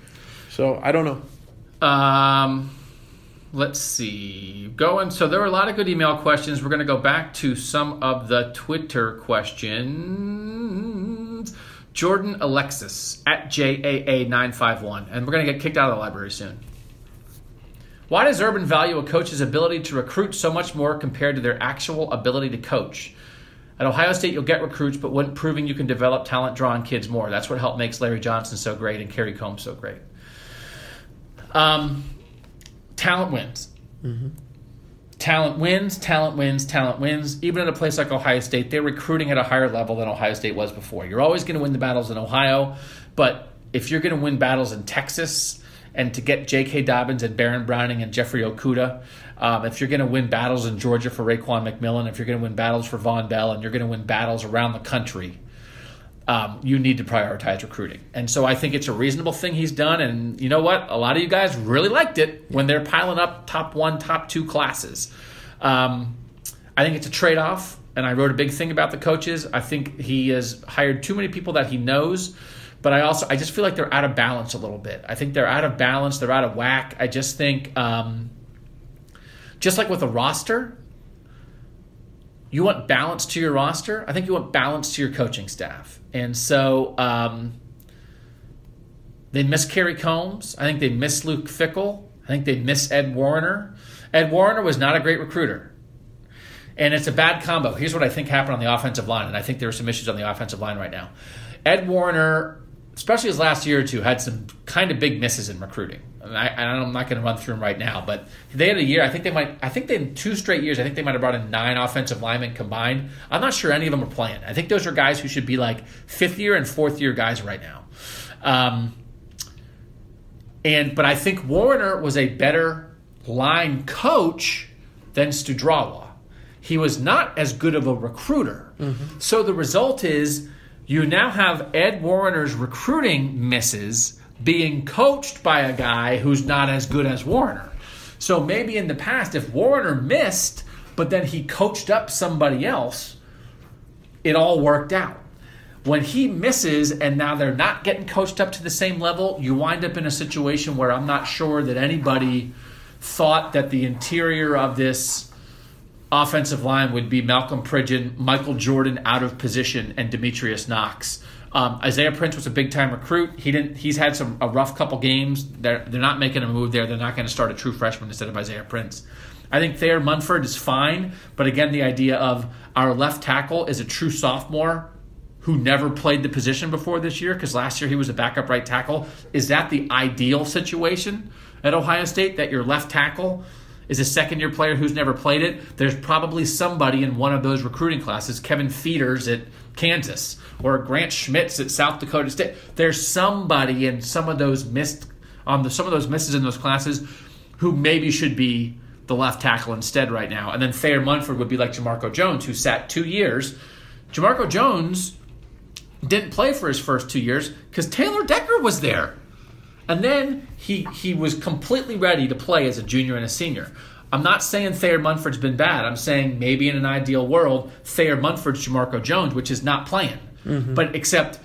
So I don't know. Um, let's see. Going. So there were a lot of good email questions. We're going to go back to some of the Twitter questions. Jordan Alexis at JAA951. And we're going to get kicked out of the library soon. Why does Urban value a coach's ability to recruit so much more compared to their actual ability to coach? At Ohio State, you'll get recruits, but when proving you can develop talent drawing kids more. That's what helped makes Larry Johnson so great and Kerry Coombs so great. Um, talent wins. Talent wins, talent wins, talent wins. Even at a place like Ohio State, they're recruiting at a higher level than Ohio State was before. You're always going to win the battles in Ohio, but if you're going to win battles in Texas and to get J.K. Dobbins and Baron Browning and Jeffrey Okudah, um, if you're going to win battles in Georgia for Raekwon McMillan, if you're going to win battles for Vonn Bell, and you're going to win battles around the country, um, you need to prioritize recruiting. And so I think it's a reasonable thing he's done. And you know what? A lot of you guys really liked it when they're piling up top one, top two classes. Um, I think it's a trade off. And I wrote a big thing about the coaches. I think he has hired too many people that he knows. But I also, I just feel like they're out of balance a little bit. I think they're out of balance. They're out of whack. I just think, um, just like with a roster, you want balance to your roster. I think you want balance to your coaching staff. And so um, they miss Kerry Coombs. I think they miss Luke Fickell. I think they miss Ed Warinner. Ed Warinner was not a great recruiter. And it's a bad combo. Here's what I think happened on the offensive line, and I think there are some issues on the offensive line right now. Ed Warinner, especially his last year or two, had some kind of big misses in recruiting. And I, and I'm not going to run through them right now, but they had a year. I think they might. I think they in two straight years. I think they might have brought in nine offensive linemen combined. I'm not sure any of them are playing. I think those are guys who should be like fifth year and fourth year guys right now. Um, and but I think Warinner was a better line coach than Studrawa. He was not as good of a recruiter. So the result is you now have Ed Warinner's recruiting misses being coached by a guy who's not as good as Warinner. So maybe in the past, if Warinner missed, but then he coached up somebody else, it all worked out. When he misses and now they're not getting coached up to the same level, you wind up in a situation where I'm not sure that anybody thought that the interior of this offensive line would be Malcolm Pridgeon, Michael Jordan out of position, and Demetrius Knox. Um, Isaiah Prince was a big time recruit. He didn't. He's had some a rough couple games. They're they're not making a move there. They're not going to start a true freshman instead of Isaiah Prince. I think Thayer Munford is fine, but again, the idea of our left tackle is a true sophomore who never played the position before this year because last year he was a backup right tackle. Is that the ideal situation at Ohio State that your left tackle is a second year player who's never played it? There's probably somebody in one of those recruiting classes, Kevin Feeders at Kansas or Grant Schmitz at South Dakota State. There's somebody in some of those missed on the some of those misses in those classes who maybe should be the left tackle instead right now. And then Thayer Munford would be like Jamarco Jones, who sat two years. Jamarco Jones didn't play for his first two years because Taylor Decker was there. And then he he was completely ready to play as a junior and a senior. I'm not saying Thayer Munford's been bad. I'm saying maybe in an ideal world, Thayer Munford's Jamarco Jones, which is not playing. Mm-hmm. But except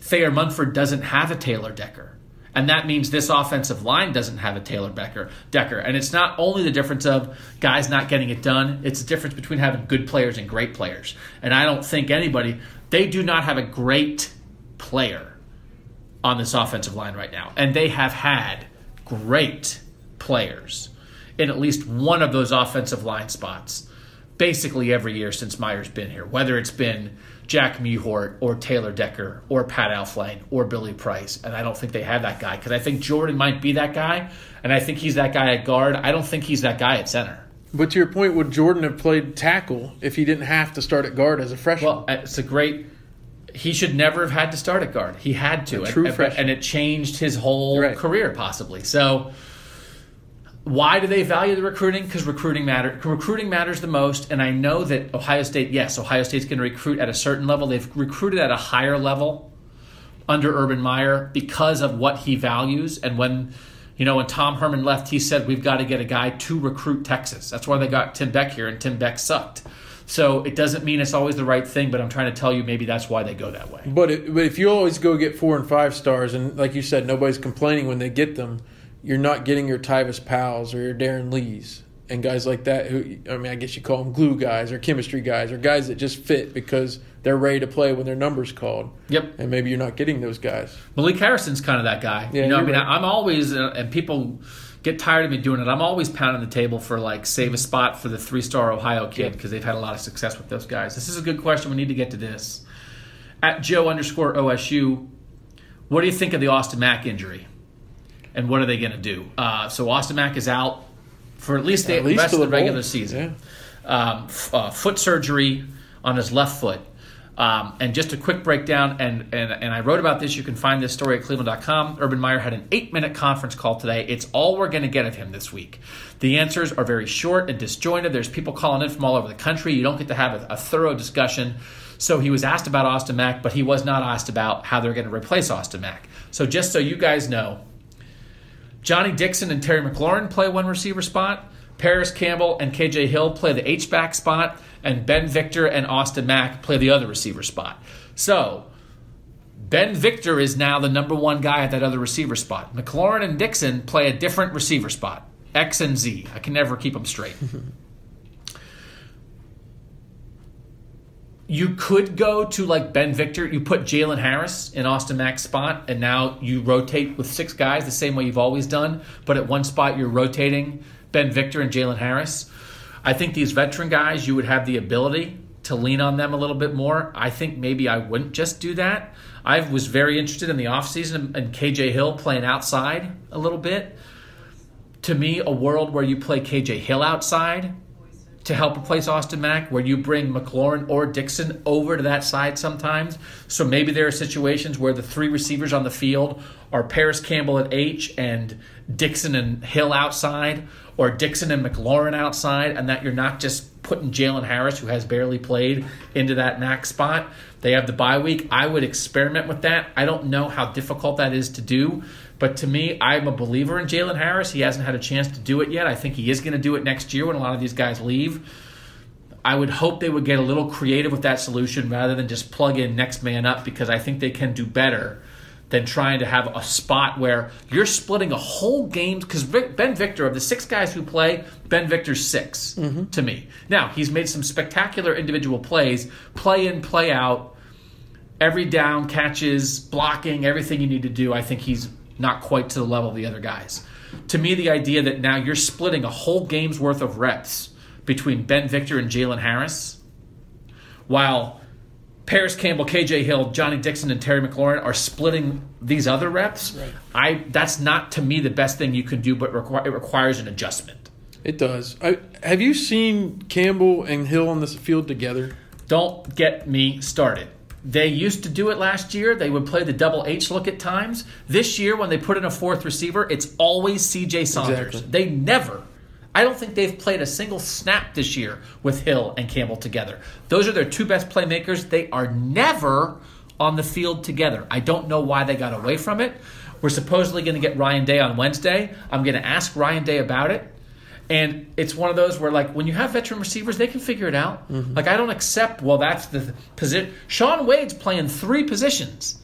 Thayer Munford doesn't have a Taylor Decker. And that means this offensive line doesn't have a Taylor Becker Decker. And it's not only the difference of guys not getting it done, it's the difference between having good players and great players. And I don't think anybody they do not have a great player on this offensive line right now. And they have had great players in at least one of those offensive line spots basically every year since Meyer's been here, whether it's been Jack Mewhort or Taylor Decker or Pat Elflein or Billy Price. And I don't think they have that guy because I think Jordan might be that guy. And I think he's that guy at guard. I don't think he's that guy at center. But to your point, would Jordan have played tackle if he didn't have to start at guard as a freshman? Well, it's a great. He should never have had to start at guard. He had to, and, and it changed his whole Right. career possibly. So, why do they value the recruiting? Because recruiting matter. Recruiting matters the most, and I know that Ohio State. Yes, Ohio State's going to recruit at a certain level. They've recruited at a higher level under Urban Meyer because of what he values. And when you know when Tom Herman left, he said we've got to get a guy to recruit Texas. That's why they got Tim Beck here, and Tim Beck sucked. So it doesn't mean it's always the right thing, but I'm trying to tell you maybe that's why they go that way. But it, but if you always go get four and five stars, and like you said, nobody's complaining when they get them, you're not getting your Tyvis Powells or your Darron Lees and guys like that. Who I mean, I guess you call them glue guys or chemistry guys or guys that just fit because they're ready to play when their number's called. Yep. And maybe you're not getting those guys. Malik Harrison's kind of that guy. Yeah, you know, I mean right. I'm always, uh, and people get tired of me doing it. I'm always pounding the table for like save a spot for the three star Ohio kid because they've had a lot of success with those guys. This is a good question. We need to get to this. At Joe underscore OSU, what do you think of the Austin Mack injury? And what are they going to do? Uh, so Austin Mack is out for at least the At least rest of the regular bowl. season um, f- uh, foot surgery on his left foot. Um, and just a quick breakdown, and, and, and I wrote about this. You can find this story at cleveland.com. Urban Meyer had an eight minute conference call today. It's all we're going to get of him this week. The answers are very short and disjointed. There's people calling in from all over the country. You don't get to have a, a thorough discussion. So he was asked about Austin Mack, but he was not asked about how they're going to replace Austin Mack. So just so you guys know, Johnnie Dixon and Terry McLaurin play one receiver spot. Parris Campbell and KJ Hill play the H back spot, and Ben Victor and Austin Mack play the other receiver spot. So Ben Victor is now the number one guy at that other receiver spot. McLaurin and Dixon play a different receiver spot, X and Z. I can never keep them straight. you could go to like Ben Victor. You put Jalen Harris in Austin Mack's spot, and now you rotate with six guys the same way you've always done. But at one spot, you're rotating Ben Victor and Jalen Harris. I think these veteran guys, you would have the ability to lean on them a little bit more. I think maybe I wouldn't just do that. I was very interested in the offseason and KJ Hill playing outside a little bit. To me, a world where you play KJ Hill outside to help replace Austin Mack, where you bring McLaurin or Dixon over to that side sometimes. So maybe there are situations where the three receivers on the field are Parris Campbell at H and Dixon and Hill outside, or Dixon and McLaurin outside, and that you're not just putting Jalen Harris, who has barely played, into that Mack spot. They have the bye week. I would experiment with that. I don't know how difficult that is to do. But to me, I'm a believer in Jalen Harris. He hasn't had a chance to do it yet. I think he is going to do it next year when a lot of these guys leave. I would hope they would get a little creative with that solution rather than just plug in next man up because I think they can do better than trying to have a spot where you're splitting a whole game. Because Ben Victor, of the six guys who play, Ben Victor's 6 mm-hmm. to me. Now, he's made some spectacular individual plays, play in, play out, every down, catches, blocking, everything you need to do. I think he's not quite to the level of the other guys. To me, the idea that now you're splitting a whole game's worth of reps between Ben Victor and Jalen Harris, while Parris Campbell, KJ Hill, Johnnie Dixon, and Terry McLaurin are splitting these other reps, I that's not to me the best thing you can do, but require, it requires an adjustment. It does. I, have you seen Campbell and Hill on this field together? Don't get me started. They used to do it last year. They would play the double H look at times. This year, when they put in a fourth receiver, it's always CJ Saunders. Exactly. They never. I don't think they've played a single snap this year with Hill and Campbell together. Those are their two best playmakers. They are never on the field together. I don't know why they got away from it. We're supposedly going to get Ryan Day on Wednesday. I'm going to ask Ryan Day about it. And it's one of those where, like, when you have veteran receivers, they can figure it out. Mm-hmm. Like, I don't accept, well, that's the position. Shaun Wade's playing three positions.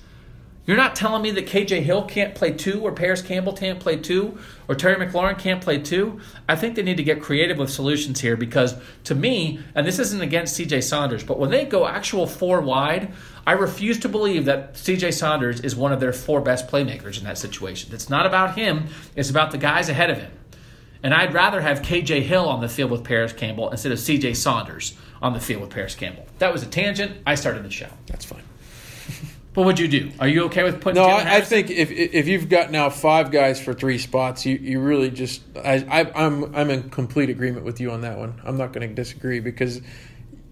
You're not telling me that KJ Hill can't play two, or Parris Campbell can't play two, or Terry McLaurin can't play two. I think they need to get creative with solutions here because, to me, and this isn't against CJ Saunders, but when they go actual four wide, I refuse to believe that CJ Saunders is one of their four best playmakers in that situation. It's not about him, it's about the guys ahead of him. And I'd rather have KJ Hill on the field with Parris Campbell instead of CJ Saunders on the field with Parris Campbell. That was a tangent. I started the show. That's fine. What would you do? Are you okay with putting? No, I, I think if if you've got now five guys for three spots, you, you really just I, I I'm I'm in complete agreement with you on that one. I'm not going to disagree because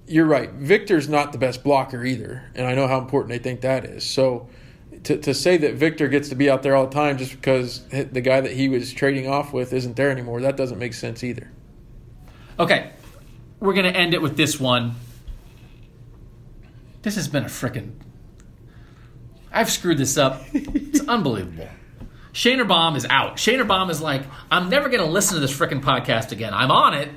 you're right. Victor's not the best blocker either, and I know how important they think that is. So to to say that Victor gets to be out there all the time just because the guy that he was trading off with isn't there anymore, that doesn't make sense either. Okay, we're gonna end it with this one. This has been a frickin' I've screwed this up. It's unbelievable. ShanerBomb is out. ShanerBomb is like, I'm never going to listen to this frickin' podcast again. I'm on it,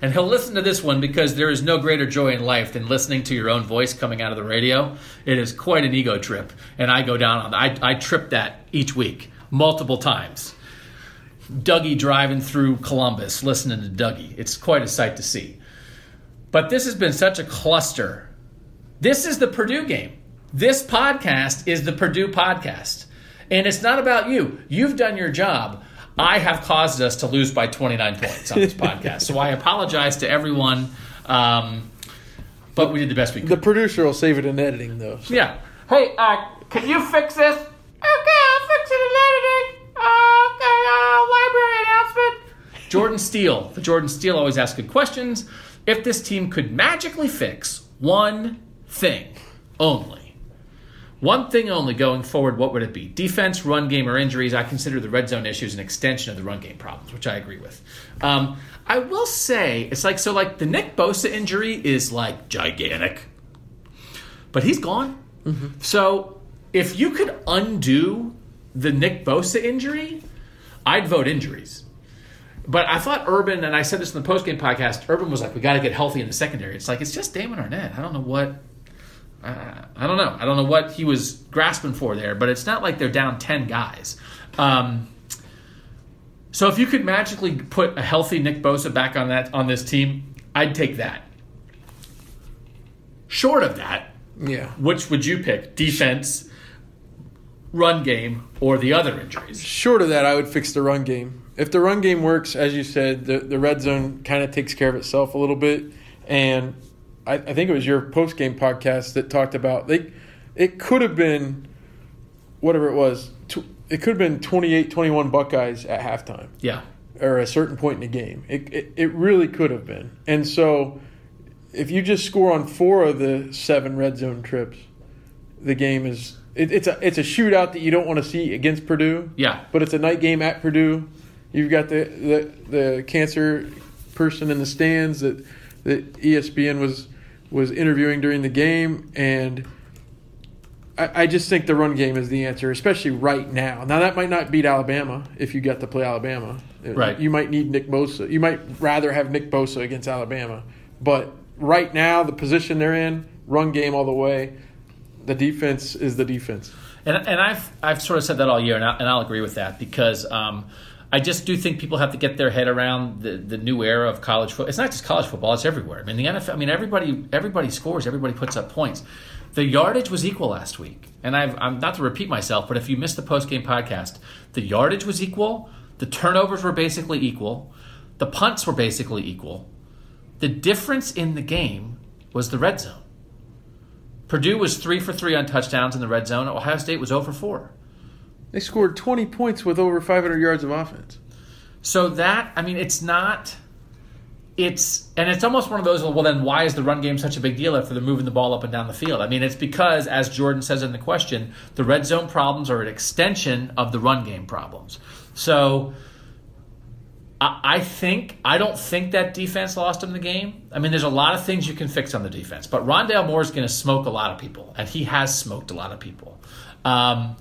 and he'll listen to this one because there is no greater joy in life than listening to your own voice coming out of the radio. It is quite an ego trip, and I go down on I, I trip that each week, multiple times. Dougie driving through Columbus, listening to Dougie. It's quite a sight to see. But this has been such a cluster. This is the Purdue game. This podcast is the Purdue podcast. And it's not about you. You've done your job. I have caused us to lose by 29 points on this podcast. So I apologize to everyone. Um, but we did the best we could. The producer will save it in editing though. so- Yeah. Hey, uh, can you fix this? Okay, I'll fix it in editing. Okay, uh, library announcement. Jordan Steele. The Jordan Steele always asks good questions. If this team could magically fix one thing only, one thing only going forward, what would it be? Defense, run game, or injuries? I consider the red zone issues an extension of the run game problems, which I agree with. Um, I will say, it's like, so like the Nick Bosa injury is like gigantic, but he's gone. So if you could undo the Nick Bosa injury, I'd vote injuries. But I thought Urban, and I said this in the postgame podcast, Urban was like, we got to get healthy in the secondary. It's like, it's just Damon Arnette. I don't know what. Uh, I don't know. I don't know what he was grasping for there, but it's not like they're down 10 guys. Um, so if you could magically put a healthy Nick Bosa back on that on this team, I'd take that. Short of that, Yeah. which would you pick? Defense, run game, or the other injuries? Short of that, I would fix the run game. If the run game works, as you said, the, the red zone kind of takes care of itself a little bit. And I, I think it was your post game podcast that talked about they. It could have been whatever it was. Tw- it could have been 28 21 Buckeyes at halftime Yeah. or a certain point in the game. It, it, it really could have been. And so if you just score on four of the seven red zone trips, the game is it, it's a it's a shootout that you don't want to see against Purdue. Yeah. But it's a night game at Purdue. You've got the the, the cancer person in the stands that that ESPN was was interviewing during the game and I, I just think the run game is the answer, especially right now. Now that might not beat Alabama if you got to play Alabama. Right. You might need Nick Bosa. You might rather have Nick Bosa against Alabama. But right now, the position they're in, run game all the way. The defense is the defense. And, and I've I've sort of said that all year, and, I, and I'll agree with that because um, I just do think people have to get their head around the, the new era of college football. It's not just college football; it's everywhere. I mean, the NFL. I mean, everybody everybody scores, everybody puts up points. The yardage was equal last week, and I've, I'm not to repeat myself, but if you missed the post game podcast, the yardage was equal. The turnovers were basically equal. The punts were basically equal. The difference in the game was the red zone. Purdue was three for three on touchdowns in the red zone. Ohio State was 0 for four. They scored 20 points with over 500 yards of offense. So that I mean, it's not. It's and it's almost one of those. Well, then why is the run game such a big deal if they're moving the ball up and down the field? I mean, it's because, as Jordan says in the question, the red zone problems are an extension of the run game problems. So. I think I don't think that defense lost him the game. I mean, there's a lot of things you can fix on the defense, but Rondale Moore is going to smoke a lot of people, and he has smoked a lot of people. Um,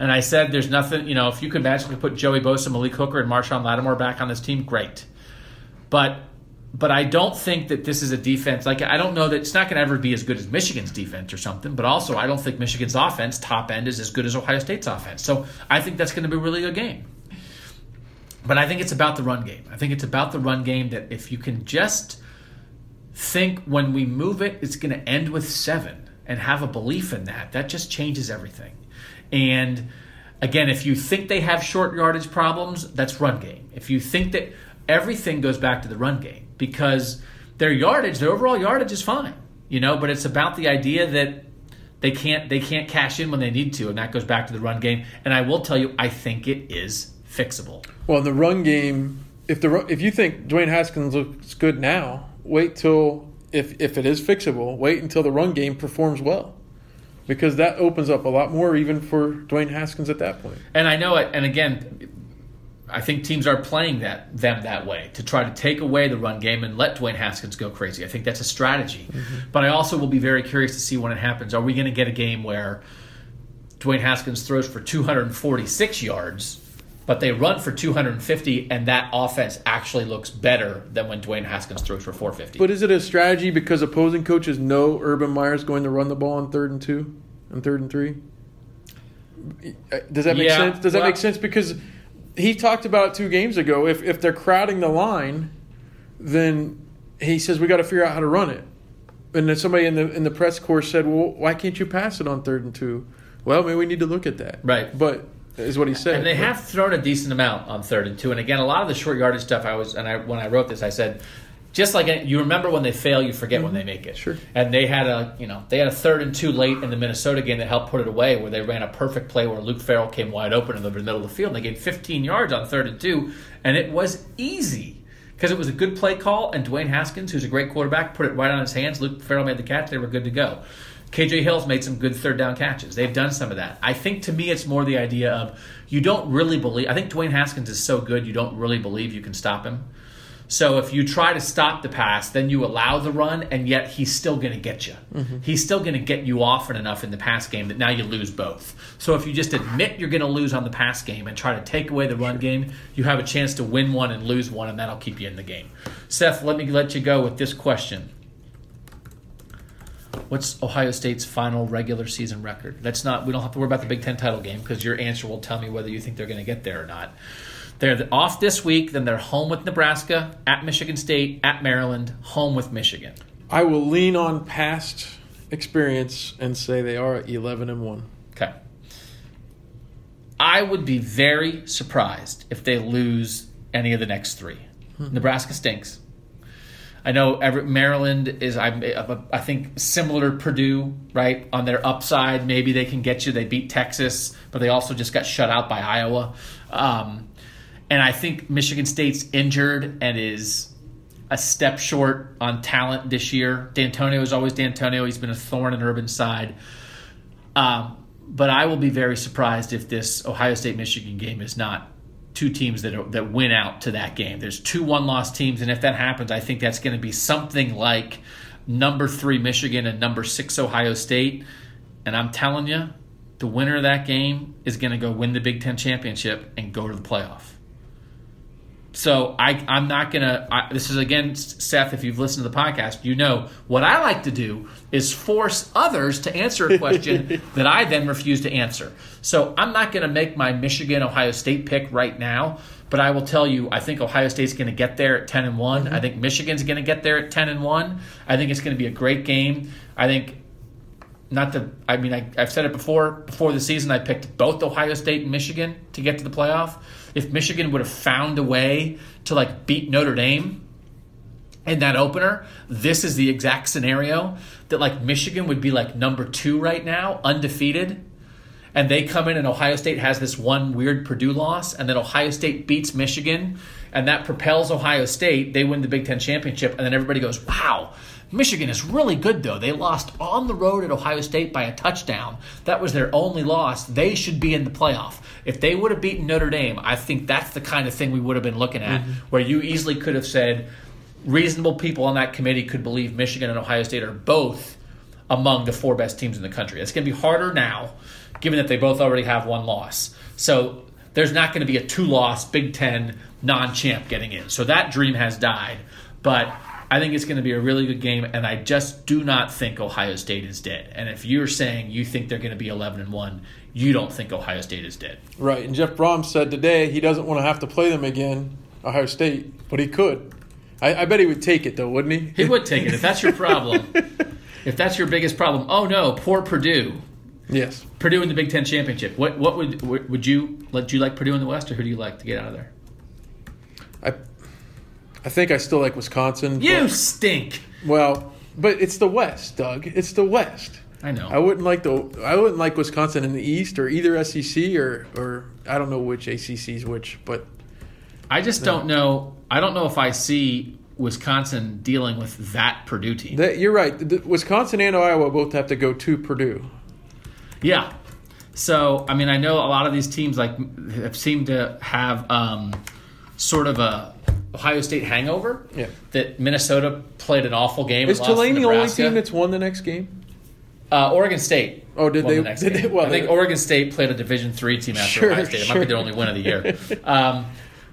and I said, there's nothing, you know, if you could magically put Joey Bosa, Malik Hooker, and Marshon Lattimore back on this team, great. But but I don't think that this is a defense. Like I don't know that it's not going to ever be as good as Michigan's defense or something. But also, I don't think Michigan's offense top end is as good as Ohio State's offense. So I think that's going to be a really good game. But I think it's about the run game. I think it's about the run game that if you can just think when we move it, it's going to end with seven and have a belief in that, that just changes everything. And again, if you think they have short yardage problems, that's run game. If you think that everything goes back to the run game because their yardage, their overall yardage is fine, you know, but it's about the idea that they can't they can't cash in when they need to, and that goes back to the run game. And I will tell you, I think it is fixable. Well, the run game, if the if you think Dwayne Haskins looks good now, wait till if if it is fixable, wait until the run game performs well, because that opens up a lot more even for Dwayne Haskins at that point. And I know it. And again, I think teams are playing that them that way to try to take away the run game and let Dwayne Haskins go crazy. I think that's a strategy. Mm-hmm. But I also will be very curious to see when it happens. Are we going to get a game where Dwayne Haskins throws for 246 yards, but they run for 250, and that offense actually looks better than when Dwayne Haskins throws for 450? But is it a strategy because opposing coaches know Urban Meyer's going to run the ball on third and two and third and three? Does that make Yeah, sense? Does that well- make sense? Because he talked about it two games ago. If if they're crowding the line, then he says we got to figure out how to run it. And then somebody in the in the press corps said, "Well, why can't you pass it on third and two? Well, maybe we need to look at that. Right. But is what he said. And they have thrown a decent amount on third and two. And again, a lot of the short yardage stuff. I was and I when I wrote this, I said, just like you remember when they fail, you forget when they make it. Mm-hmm. Sure. And they had a you know they had a third and two late in the Minnesota game that helped put it away, where they ran a perfect play where Luke Farrell came wide open in the middle of the field. And they gained 15 yards on third and two, and it was easy. Because it was a good play call, and Dwayne Haskins, who's a great quarterback, put it right on his hands. Luke Farrell made the catch; they were good to go. KJ Hill's made some good third down catches. They've done some of that. I think to me, it's more the idea of you don't really believe. I think Dwayne Haskins is so good, you don't really believe you can stop him. So if you try to stop the pass, then you allow the run, and yet he's still going to get you. Mm-hmm. He's still going to get you often enough in the pass game that now you lose both. So if you just admit you're going to lose on the pass game and try to take away the run game, you have a chance to win one and lose one, and that'll keep you in the game. Seth, let me let you go with this question. What's Ohio State's final regular season record? That's not. We don't have to worry about the Big Ten title game because your answer will tell me whether you think they're going to get there or not. They're off this week. Then they're home with Nebraska, at Michigan State, at Maryland, home with Michigan. I will lean on past experience and say they are 11 and one. Okay. I would be very surprised if they lose any of the next three. Hmm. Nebraska stinks. I know every, Maryland is, I, I think, similar to Purdue, right? On their upside, maybe they can get you. They beat Texas, but they also just got shut out by Iowa. Um, and I think Michigan State's injured and is a step short on talent this year. D'Antonio is always D'Antonio. He's been a thorn in Urban's side. Um, but I will be very surprised if this Ohio State Michigan game is not two teams that are, that win out to that game. There's two one loss teams, and if that happens, I think that's going to be something like number three Michigan and number six Ohio State. And I'm telling you, the winner of that game is going to go win the Big Ten championship and go to the playoff. So I, I'm not gonna. I, this is again, Seth. If you've listened to the podcast, you know what I like to do is force others to answer a question that I then refuse to answer. So I'm not gonna make my Michigan Ohio State pick right now, but I will tell you, I think Ohio State's gonna get there at 10 and one. Mm-hmm. I think Michigan's gonna get there at 10 and one. I think it's gonna be a great game. I think not to I mean I, I've said it before before the season I picked both Ohio State and Michigan to get to the playoff. If Michigan would have found a way to like beat Notre Dame, in that opener, this is the exact scenario that like Michigan would be like number two right now, undefeated. And they come in and Ohio State has this one weird Purdue loss, and then Ohio State beats Michigan, and that propels Ohio State. They win the Big Ten championship, and then everybody goes, wow, Michigan is really good, though. They lost on the road at Ohio State by a touchdown. That was their only loss. They should be in the playoff. If they would have beaten Notre Dame, I think that's the kind of thing we would have been looking at, mm-hmm. where you easily could have said, reasonable people on that committee could believe Michigan and Ohio State are both among the four best teams in the country. It's going to be harder now, given that they both already have one loss. So there's not going to be a two loss Big Ten non champ getting in. So that dream has died. But I think it's going to be a really good game, and I just do not think Ohio State is dead. And if you're saying you think they're going to be 11 and 1, you don't think Ohio State is dead. Right. And Jeff Brohm said today he doesn't want to have to play them again, Ohio State, but he could. I, I bet he would take it, though, wouldn't he? He would take it if that's your problem. if that's your biggest problem. Oh, no, poor Purdue. Yes. Purdue in the Big Ten championship. What what would would you would you like Purdue in the West, or who do you like to get out of there? I think I still like Wisconsin. You but, stink. Well, but it's the West, Doug. It's the West. I know. I wouldn't like the I wouldn't like Wisconsin in the East or either SEC or or I don't know which ACC is which, but I just no. don't know. I don't know if I see Wisconsin dealing with that Purdue team. That, you're right. The, Wisconsin and Iowa both have to go to Purdue. Yeah. So I mean, I know a lot of these teams like have seemed to have um, sort of a Ohio State hangover. Yeah. That Minnesota played an awful game. Is Tulane the only team that's won the next game? Uh, Oregon State. Oh, did they? The did they well, I think Oregon State played a Division three team after sure, Ohio State. It sure. might be their only win of the year. Um,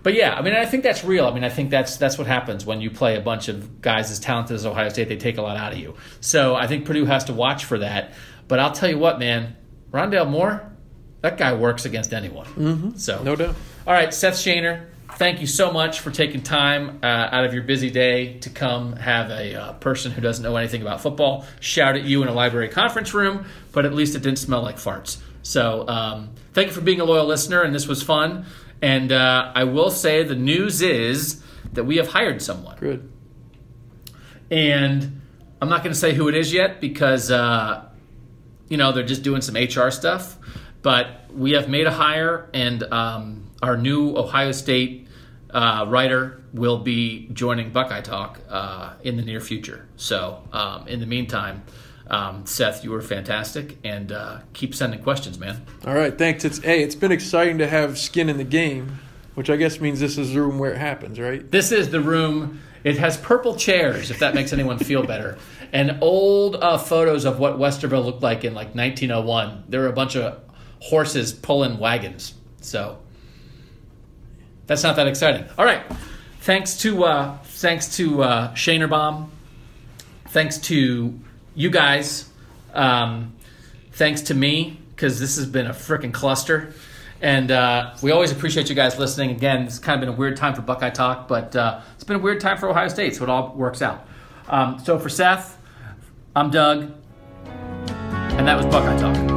but yeah, I mean, I think that's real. I mean, I think that's that's what happens when you play a bunch of guys as talented as Ohio State. They take a lot out of you. So I think Purdue has to watch for that. But I'll tell you what, man, Rondale Moore, that guy works against anyone. Mm-hmm. So no doubt. All right, Seth Shaner, thank you so much for taking time uh, out of your busy day to come have a uh, person who doesn't know anything about football shout at you in a library conference room, but at least it didn't smell like farts. So um, thank you for being a loyal listener, and this was fun. And uh, I will say the news is that we have hired someone. Good. And I'm not going to say who it is yet because, uh, you know, they're just doing some HR stuff. But we have made a hire, and um, our new Ohio State uh, writer will be joining Buckeye Talk uh, in the near future. So, um, in the meantime, um, Seth, you were fantastic, and uh, keep sending questions, man. All right, thanks. It's hey, it's been exciting to have skin in the game, which I guess means this is the room where it happens, right? This is the room. It has purple chairs, if that makes anyone feel better, and old uh, photos of what Westerville looked like in like 1901. There were a bunch of horses pulling wagons, so that's not that exciting. All right, thanks to uh, thanks to uh, thanks to you guys, um, thanks to me, because this has been a freaking cluster. And uh, we always appreciate you guys listening. Again, it's kind of been a weird time for Buckeye Talk, but uh, it's been a weird time for Ohio State, so it all works out. Um, so for Seth, I'm Doug, and that was Buckeye Talk.